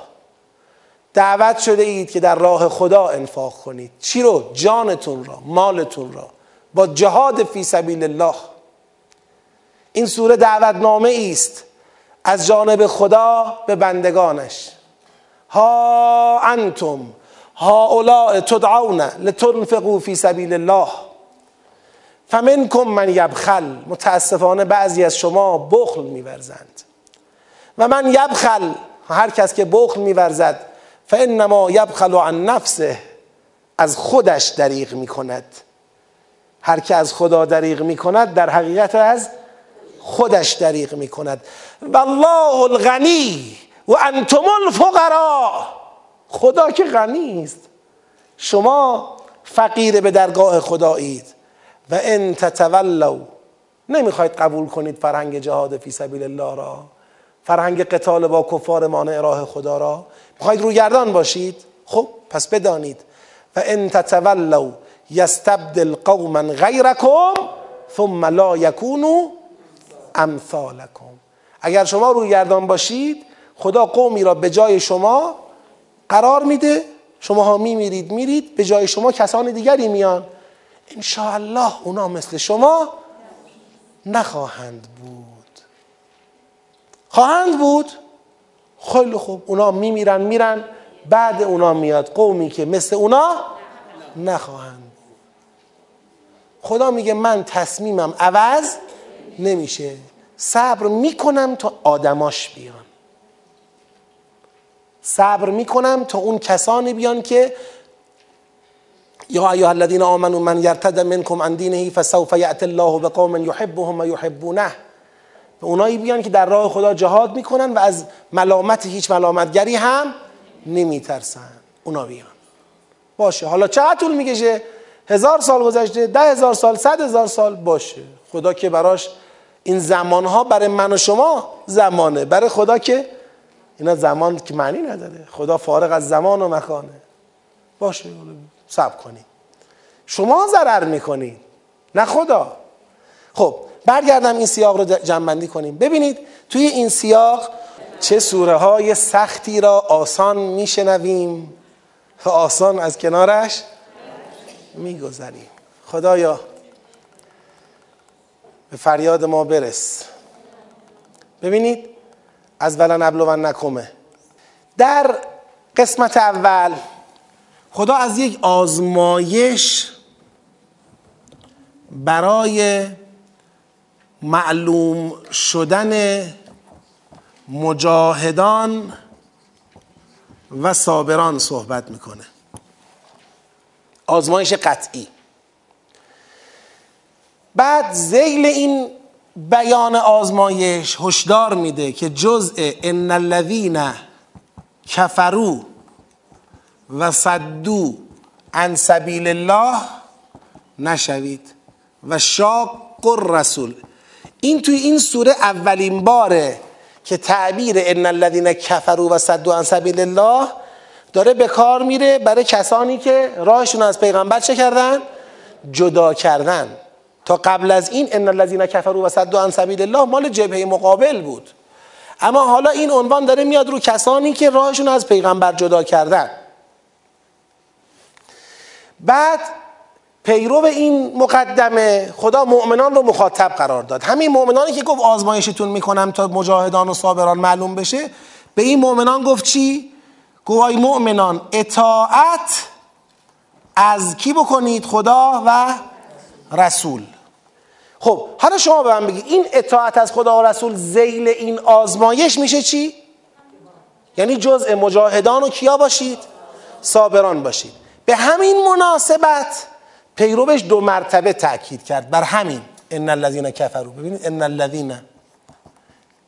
دعوت شده اید که در راه خدا انفاق کنید. چی رو؟ جانتون را مالتون را. با جهاد فی سبیل الله. این سوره دعوتنامه است از جانب خدا به بندگانش. ها انتم هؤلاء تدعون لتنفقوا فی سبیل الله. فمنکم من یبخل. متاسفانه بعضی از شما بخل میورزند. و من یبخل. هر کس که بخل میورزد فانما یبخل عن نفسه. از خودش دریغ می‌کند. هر که از خدا دریغ می‌کند در حقیقت از خودش دریغ می‌کند. والله الغنی و انتم الفقراء. خدا که غنی است. شما فقیر به درگاه خدایید و ان تتولوا نمی‌خواید قبول کنید فرهنگ جهاد فی سبیل الله را. فرهنگ قتال با کفار مانع راه خدا را. می‌خواید روگردان باشید؟ خب پس بدانید. و ان تتولوا یستبدل قوما غیرکم ثم لا یکونوا امثالکم. اگر شما روگردان باشید خدا قومی را به جای شما قرار میده شما ها میمیرید میرید به جای شما کسان دیگری میان. الله اونا مثل شما نخواهند بود. خواهند بود؟ خیلی خوب. اونا میمیرن میرن بعد اونا میاد. قومی که مثل اونا نخواهند خدا میگه من تصمیمم عوض نمیشه. صبر می‌کنم تا آدماش بیان. صبر می‌کنم تا اون کسانی بیان که یا ایها الذین آمنوا من یرتد منکم عن دینه فسوف یأتی الله بقوم یحبهم و یحبونه. به اونایی بیان که در راه خدا جهاد می‌کنن و از ملامت هیچ ملامتگری هم نمیترسن. اونا بیان. باشه. حالا چقدر طول می‌کشه؟ هزار سال گذشته ده هزار سال صد هزار سال؟ باشه. خدا که براش این زمانها برای من و شما زمانه. برای خدا که اینا زمان که معنی نداره. خدا فارغ از زمان و مکانه باشه سب کنید شما ضرر می‌کنید نه خدا. خب برگردم این سیاق رو جنبندی کنیم. ببینید توی این سیاق چه سوره های سختی را آسان میشنویم و آسان از کنارش میگذریم. خدایا به فریاد ما برس. ببینید از ولا نبلو نکمه. در قسمت اول خدا از یک آزمایش برای معلوم شدن مجاهدان و صابران صحبت می‌کنه. آزمایش قطعی. بعد زیل این بیان آزمایش هشدار میده که جزء ان الذین کفرو و صدو عن سبیل الله نشوید. و شاق الرسول این توی این سوره اولین باره که تعبیر ان الذین کفروا و صدوا عن سبیل الله داره به کار میره برای کسانی که راهشون از پیغمبر چه کردن؟ جدا کردن. تا قبل از این ان الذین کفروا و عن سبیل الله مال جبهه مقابل بود. اما حالا این عنوان داره میاد رو کسانی که راهشون از پیغمبر جدا کردن. بعد پیرو این مقدمه خدا مؤمنان رو مخاطب قرار داد. همین مؤمنانی که گفت آزمایشتون می‌کنم تا مجاهدان و صابران معلوم بشه به این مؤمنان گفت چی؟ گفت مؤمنان اطاعت از کی بکنید؟ خدا و رسول. خب حالا شما به من بگید این اطاعت از خدا و رسول زیل این آزمایش میشه چی؟ یعنی جزء مجاهدان و کیا باشید؟ صابران باشید. به همین مناسبت پیروش دو مرتبه تاکید کرد. بر همین. ان الذين کفروا. ببینید ان الذين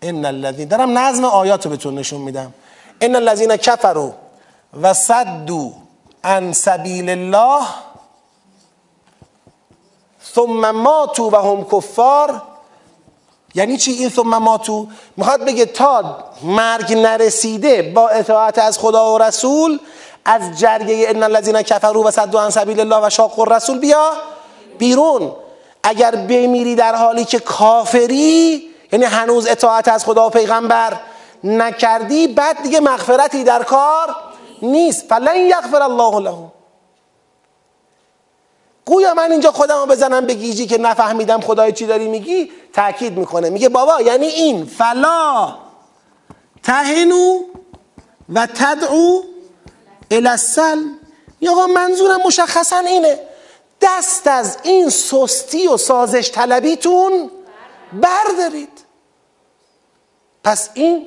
ان الذين دارم نظم آیات رو بهتون نشون میدم. ان الذين کفروا و صدوا عن سبیل الله ثم ماتوا و هم کفار. یعنی چی این ثم ماتو می‌خواد بگه تا مرگ نرسیده با اطاعت از خدا و رسول از جریه ان الذين کفروا و صدوا عن سبیل الله و شاق الرسول بیا بیرون. اگر بمیری در حالی که کافری یعنی هنوز اطاعت از خدا و پیغمبر نکردی بعد دیگه مغفرتی در کار نیست. فلن یغفر الله لهم. گویا من اینجا خودم رو بزنم به گیجی که نفهمیدم خدای چی داری میگی؟ تاکید می‌کنه. میگه بابا یعنی این فلا تهنو و تدعو الاسل آقا منظورم مشخصا اینه. دست از این سستی و سازش طلبیتون بردارید. پس این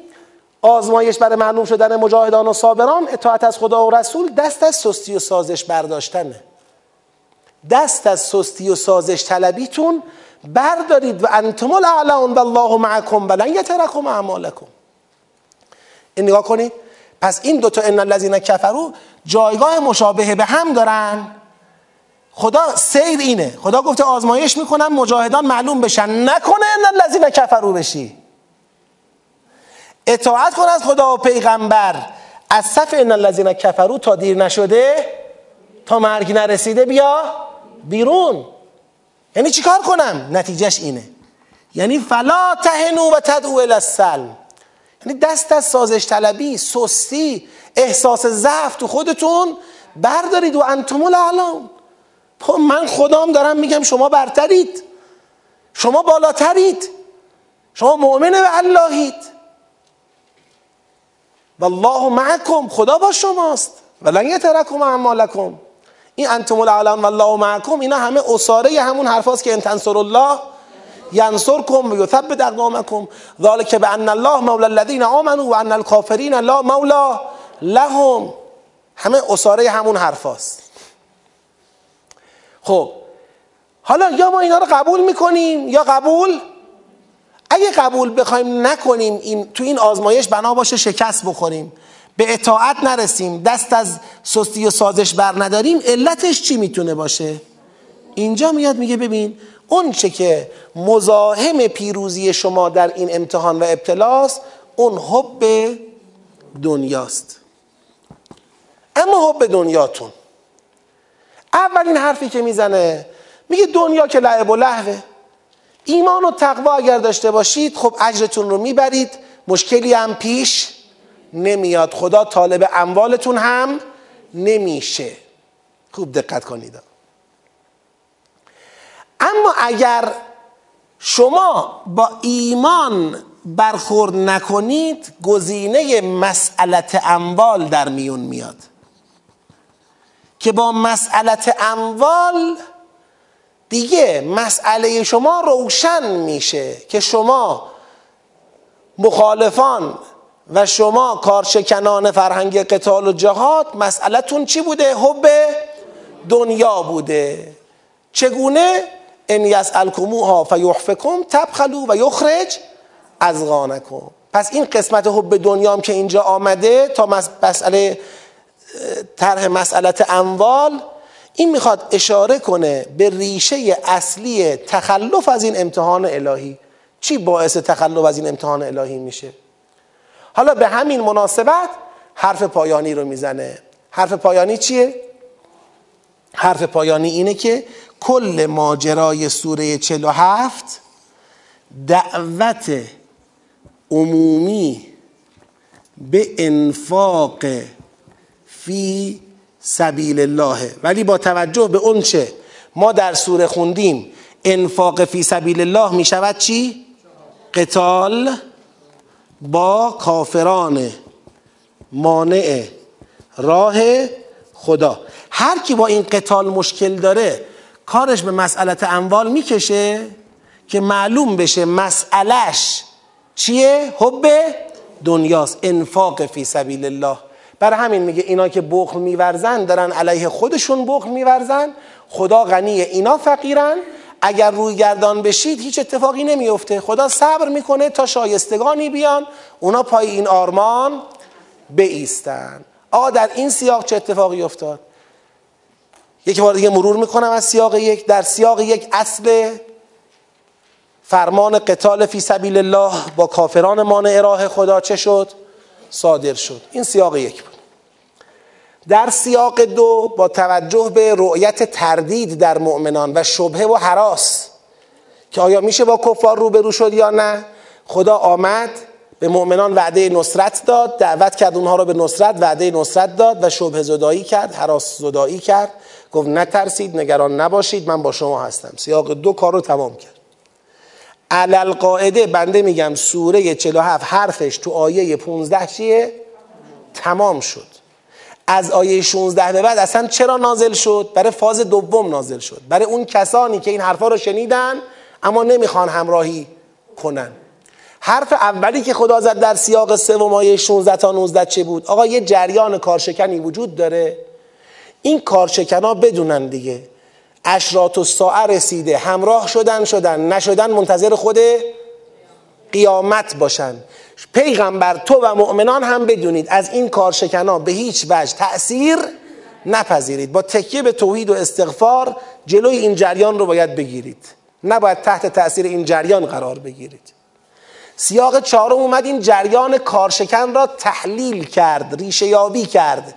آزمایش برای معلوم شدن مجاهدان و صابران اطاعت از خدا و رسول دست از سستی و سازش برداشتنه. دست از سستی و سازش طلبیتون بردارید و انتم الاعلون و الله معکم ولن یترکم اعمالکم. این نگاه کنید. پس این دوتا ان الذین کفرو جایگاه مشابه به هم دارن. خدا سیر اینه. خدا گفته آزمایش می‌کنم مجاهدان معلوم بشن. نکنه ان الذین کفرو بشی. اطاعت کن از خدا و پیغمبر. از صف ان الذین کفرو تا دیر نشده تا مرگ نرسیده بیا. بیرون. یعنی چیکار کنم؟ نتیجهش اینه. یعنی فلا تهنو و تدعو السلم. یعنی دست از سازش طلبی سستی احساس ضعف تو خودتون بردارید و انتم الاعلام. خب من خدام دارم میگم شما برترید. شما بالاترید. شما مؤمن به اللهید. والله معکم. خدا با شماست. ولن یترکم اعمالکم. این انتم الاعلام والله معکم اینا همه اساره همون حرفاست که ان تنصر الله ینصرکم و یثبت اقدامکم. ذالک به ان الله مولا الذین آمنوا و ان الکافرین لا مولا لهم. همه اساره همون حرفاست. خب حالا یا ما اینا رو قبول می‌کنیم یا قبول؟ اگه قبول بخوایم نکنیم این تو این آزمایش بنا باشه شکست بخوریم. به اطاعت نرسیم دست از سستی و سازش بر نداریم علتش چی می‌تونه باشه؟ اینجا میاد میگه ببین اون چه که مزاحم پیروزی شما در این امتحان و ابتلاست اون حب دنیاست. اما حب دنیاتون. اولین حرفی که می‌زنه میگه دنیا که لعب و لحوه ایمان و تقوا اگر داشته باشید خب اجرتون رو می‌برید مشکلی هم پیش نمیاد. خدا طالب اموالتون هم نمیشه. خوب دقت کنید. اما اگر شما با ایمان برخورد نکنید گزینه مسئلت اموال در میون میاد. که با مسئلت اموال دیگه مسئله شما روشن میشه. که شما مخالفان و شما کارشکنان فرهنگ قتال و جهاد مسئلتون چی بوده؟ حب دنیا بوده چگونه؟ ان یسالکموها فیحفکم تبخلو و یخرج ازغانکم پس این قسمت حب دنیام که اینجا آمده تا مسئله طرح مسئلت اموال این می‌خواد اشاره کنه به ریشه اصلی تخلف از این امتحان الهی چی باعث تخلف از این امتحان الهی میشه حالا به همین مناسبت حرف پایانی رو می‌زنه حرف پایانی چیه؟ حرف پایانی اینه که کل ماجرای سوره 47 دعوت عمومی به انفاق فی سبیل الله ولی با توجه به اون چه ما در سوره خوندیم انفاق فی سبیل الله می شود چی؟ قتال با کافران مانع راه خدا. هر کی با این قتال مشکل داره کارش به مسئلت اموال می‌کشه که معلوم بشه مسئلش چیه؟ حب دنیاست انفاق فی سبیل الله. برای همین میگه اینا که بخل میورزن دارن علیه خودشون بخل میورزن خدا غنی اینا فقیرن. اگر روی گردان بشید هیچ اتفاقی نمیفته خدا صبر می‌کنه تا شایستگانی بیان اونا پای این آرمان بیستن. آقا در این سیاق چه اتفاقی افتاد؟ یک بار دیگه مرور می‌کنم از سیاق یک. در سیاق یک اصل فرمان قتال فی سبیل الله با کافران مانع راه خدا چه شد؟ صادر شد. این سیاق یک بود. در سیاق دو با توجه به رؤیت تردید در مؤمنان و شبهه و حراس که آیا میشه با کفار روبرو شد یا نه خدا آمد به مؤمنان وعده نصرت داد دعوت کرد اونها رو به نصرت وعده نصرت داد و شبه زدایی کرد حراس زدایی کرد گفت نترسید نگران نباشید من با شما هستم. سیاق دو کار رو تمام کرد. علل قاعده بنده میگم سوره 47 حرفش تو آیه 15 چیه؟ تمام شد. از آیه 16 به بعد اصلا چرا نازل شد؟ برای فاز دوم نازل شد. برای اون کسانی که این حرفا رو شنیدن اما نمی‌خوان همراهی کنن. حرف اولی که خدا زد در سیاق سوم آیه 16 تا 19 چه بود؟ آقا یه جریان کارشکنی وجود داره. این کارشکنا بدونن دیگه. اشرات و ساعه رسیده. همراه شدن شدن. نشدن منتظر خود قیامت باشن. پیغمبر تو و مؤمنان هم بدونید از این کارشکنا به هیچ وجه تأثیر نپذیرید. با تکیه به توحید و استغفار جلوی این جریان رو باید بگیرید. نباید تحت تأثیر این جریان قرار بگیرید. سیاق چهارم اومد این جریان کارشکن را تحلیل کرد ریشه یابی کرد.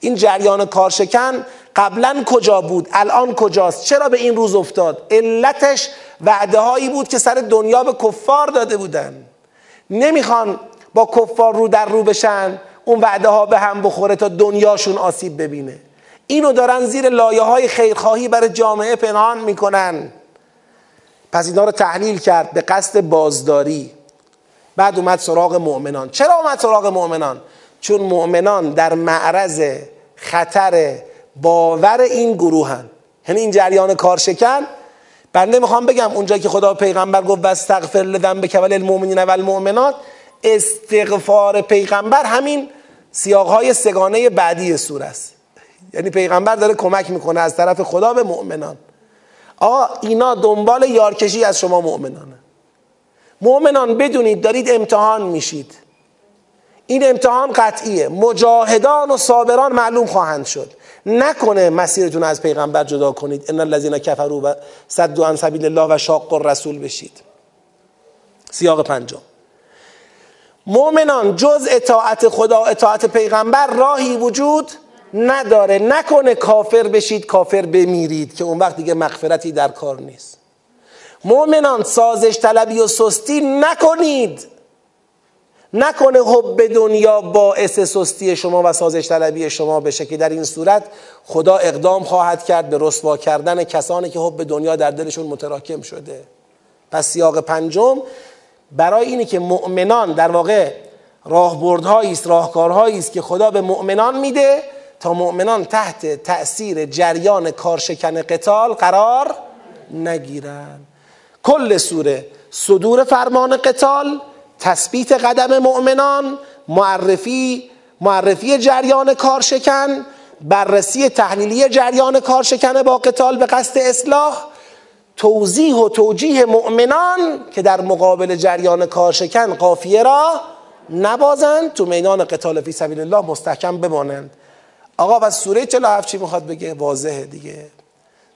این جریان کارشکن قبلا کجا بود؟ الان کجاست؟ چرا به این روز افتاد؟ علتش وعده هایی بود که سر دنیا به کفار داده بودن. نمی‌خوان با کفار رو در رو بشن اون وعده ها به هم بخوره تا دنیاشون آسیب ببینه. اینو دارن زیر لایه های خیرخواهی برای جامعه پنهان می‌کنن. پس اینا رو تحلیل کرد به قصد بازداری. بعد اومد سراغ مؤمنان. چرا اومد سراغ مؤمنان؟ چون مؤمنان در معرض خطر باور این گروهن. یعنی این جریان کارشکن بنده می‌خوام بگم اونجا که خدا پیغمبر گفت واستغفر لذنبک وللمؤمنین والمؤمنات استغفار پیغمبر همین سیاقهای سگانه بعدی سوره است. یعنی پیغمبر داره کمک می‌کنه از طرف خدا به مؤمنان. آقا اینا دنبال یارکشی از شما مؤمنانه. مؤمنان بدونید دارید امتحان میشید. این امتحان قطعیه. مجاهدان و صابران معلوم خواهند شد. نکنه مسیرتون از پیغمبر جدا کنید. ان الذين كفروا و صدوا عن سبیل الله و شاق الرسول بشید. سیاق پنجم. مؤمنان جز اطاعت خدا اطاعت پیغمبر راهی وجود نداره. نکنه کافر بشید کافر بمیرید که اون وقت دیگه مغفرتی در کار نیست. مؤمنان سازش طلبی و سستی نکنید. نکنه حب دنیا باعث سستی شما و سازش طلبی شما بشه که در این صورت خدا اقدام خواهد کرد به رسوا کردن کسانی که حب دنیا در دلشون متراکم شده. پس سیاق پنجم برای اینه که مؤمنان در واقع راهبردهایی است راهکارهایی است که خدا به مؤمنان میده تا مؤمنان تحت تأثیر جریان کارشکن قتال قرار نگیرن. کل سوره صدور فرمان قتال تثبیت قدم مؤمنان معرفی معرفی جریان کارشکن بررسی تحلیلی جریان کارشکن با قتال به قصد اصلاح توضیح و توجیه مؤمنان که در مقابل جریان کارشکن قافیه را نبازند تو میدان قتال فی سبیل الله مستحکم بمانند. آقا و سوره 47 چی می‌خواد بگه؟ واضحه دیگه.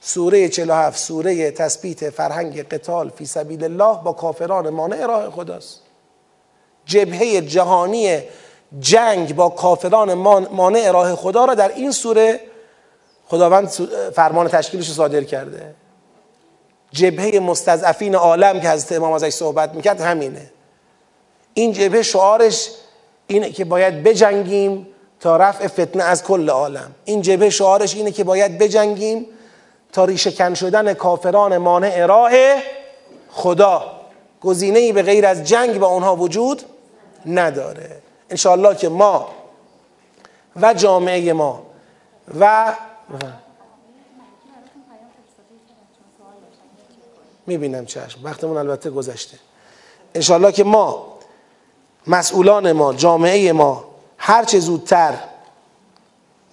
سوره 47 سوره تثبیت فرهنگ قتال فی سبیل الله با کافران مانع راه خداست. جبهه جهانی جنگ با کافران مانع راه خدا را در این سوره خداوند فرمان تشکیلش رو صادر کرده. جبهه مستضعفین عالم که حضرت امام ازش صحبت می‌کرد همینه. این جبهه شعارش اینه که باید بجنگیم تا رفع فتنه از کل عالم. این جبهه شعارش اینه که باید بجنگیم تا ریشه شدن کافران مانع راه خدا. گزینه ای به غیر از جنگ با اونها وجود نداره. انشاءالله که ما و جامعه ما و می‌بینم چشم. وقتمون البته گذشته. انشاءالله که ما مسئولان ما جامعه ما هر چه زودتر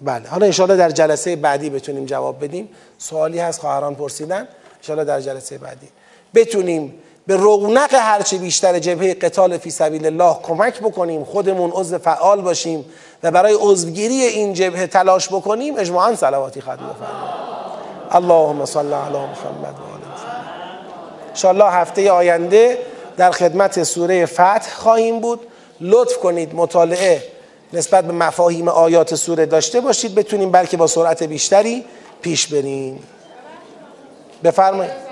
بله. حالا انشاءالله در جلسه بعدی بتونیم جواب بدیم. سوالی هست خواهران پرسیدن. انشاءالله در جلسه بعدی. بتونیم به رونق هرچه بیشتر جبهه قتال فی سبیل الله کمک بکنیم خودمون عضو فعال باشیم و برای عضوگیری این جبهه تلاش بکنیم اجماعا صلواتی خواهد بفرمایید اللهم صل علی محمد و آل محمد. هفته آینده در خدمت سوره فتح خواهیم بود. لطف کنید مطالعه نسبت به مفاهیم آیات سوره داشته باشید بتونیم بلکه با سرعت بیشتری پیش بریم. بفرمایید.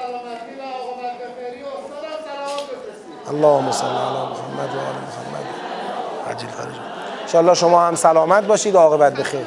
اللهم صل علی محمد و آل محمد. عجل فرج ان شما هم سلامت باشید و عاقبت بخیر